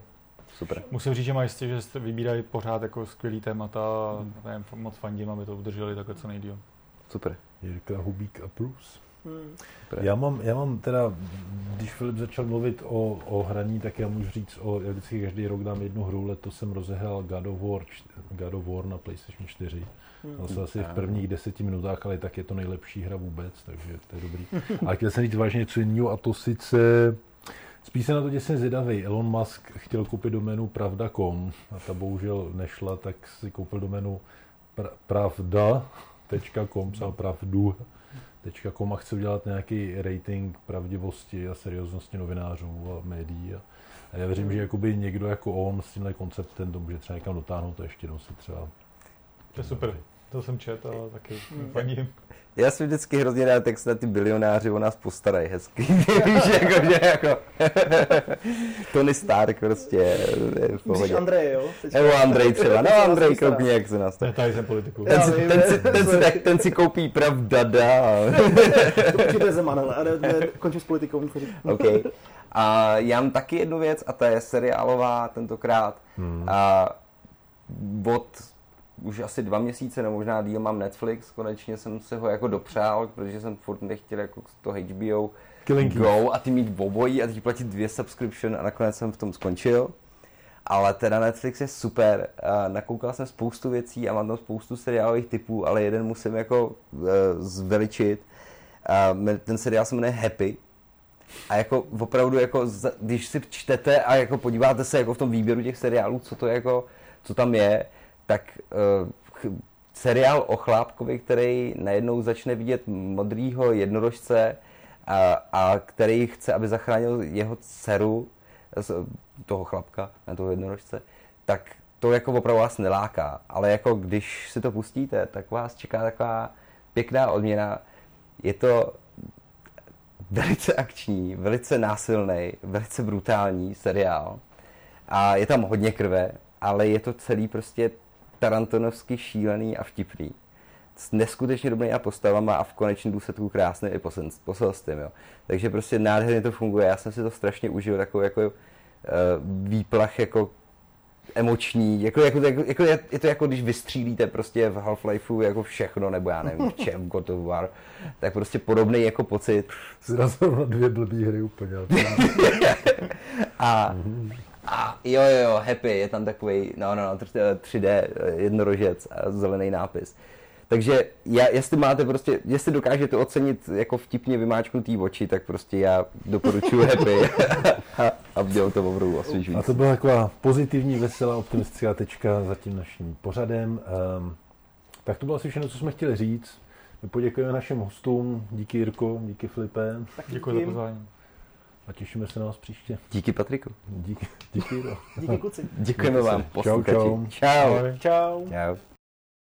Super. Musím říct, že mají jistě, že jste vybírají pořád jako skvělý témata a nevím, moc fandím, aby to udrželi takhle co nejdíl. Super. Jirka Hubík a Plus. Hmm. super. Já mám, já mám teda, když Filip začal mluvit o, o hraní, tak já můžu říct, o, já vždycky každý rok dám jednu hru, letos jsem rozehrál God of War, God of War na PlayStation 4. Hmm. Zase asi v prvních deseti minutách, ale tak je to nejlepší hra vůbec, takže to je dobrý. A chtěl jsem říct vážně něco jiného a to sice, spíš se na to děsně zvědavý. Elon Musk chtěl koupit doménu pravda.com a ta bohužel nešla, tak si koupil doménu pra, pravda.com, psal pravdu .com a chce udělat nějaký rating pravdivosti a serióznosti novinářů a médií. A, a já věřím, že jakoby někdo jako on s tímhle konceptem to může třeba někam dotáhnout a ještě jednou si třeba... To je super. To jsem čet a taky Hmm. fandím. Já si vždycky hrozně rád, jak se na ty bilionáři o nás postarají hezky. Víš, jako, že jako... Tony Stark prostě je v Myslíš pohodě. Andrej, jo? Nebo Andrej třeba. No Andrej, postará. koukni, jak se nás to... Tady jsem politiku. Ten si, ten, si, ten, si, tak, ten si koupí pravdada. Určitě Zeman, ale končím s politikou. OK. A já mám taky jednu věc a ta je seriálová tentokrát. Hmm. A od už asi dva měsíce, nebo možná díl mám Netflix, konečně jsem se ho jako dopřál, protože jsem furt nechtěl jako to HBO Killing. Go a ty mít obojí a teď platit dvě subscription a nakonec jsem v tom skončil. Ale teda Netflix je super. Nakoukal jsem spoustu věcí a mám tam spoustu seriálových typů, ale jeden musím jako uh, zveličit. Ten seriál se jmenuje Happy. A jako opravdu, jako, když si čtete a jako podíváte se jako v tom výběru těch seriálů, co to jako, co tam je, tak uh, seriál o chlápkovi, který najednou začne vidět modrýho jednorožce a, a který chce, aby zachránil jeho dceru, z- toho chlapka, ne toho jednorožce, tak to jako opravdu vás neláká. Ale jako když si to pustíte, tak vás čeká taková pěkná odměna. Je to velice akční, velice násilný, velice brutální seriál. A je tam hodně krve, ale je to celý prostě tarantonovsky šílený a vtipný. S neskutečně dobrýma postavama a v konečném důsledku krásným i poselstvím. Jo. Takže prostě nádherně to funguje. Já jsem si to strašně užil, takový jako uh, výplach jako emoční, jako, jako, jako, jako je, je, to jako když vystřílíte prostě v Half-Lifeu jako všechno, nebo já nevím, v čem, God of War, tak prostě podobný jako pocit. Zrazil na dvě blbý hry úplně. ale to- A, a jo, jo, jo, happy, je tam takový, no, no, no, 3D jednorožec a zelený nápis. Takže já, jestli máte prostě, jestli dokážete ocenit jako vtipně vymáčknutý oči, tak prostě já doporučuji happy a, a dělal to opravdu A osvěžující. to byla taková pozitivní, veselá, optimistická tečka za tím naším pořadem. Um, tak to bylo asi všechno, co jsme chtěli říct. My poděkujeme našim hostům, díky Jirko, díky Filipe Tak Děkuji za pozvání. A těšíme se na vás příště. Díky Patriku. Díky, díky Jiro. Díky kluci. Děkujeme vám, Čau, posluchači. čau. Čau. Ahoj. Čau. Čau.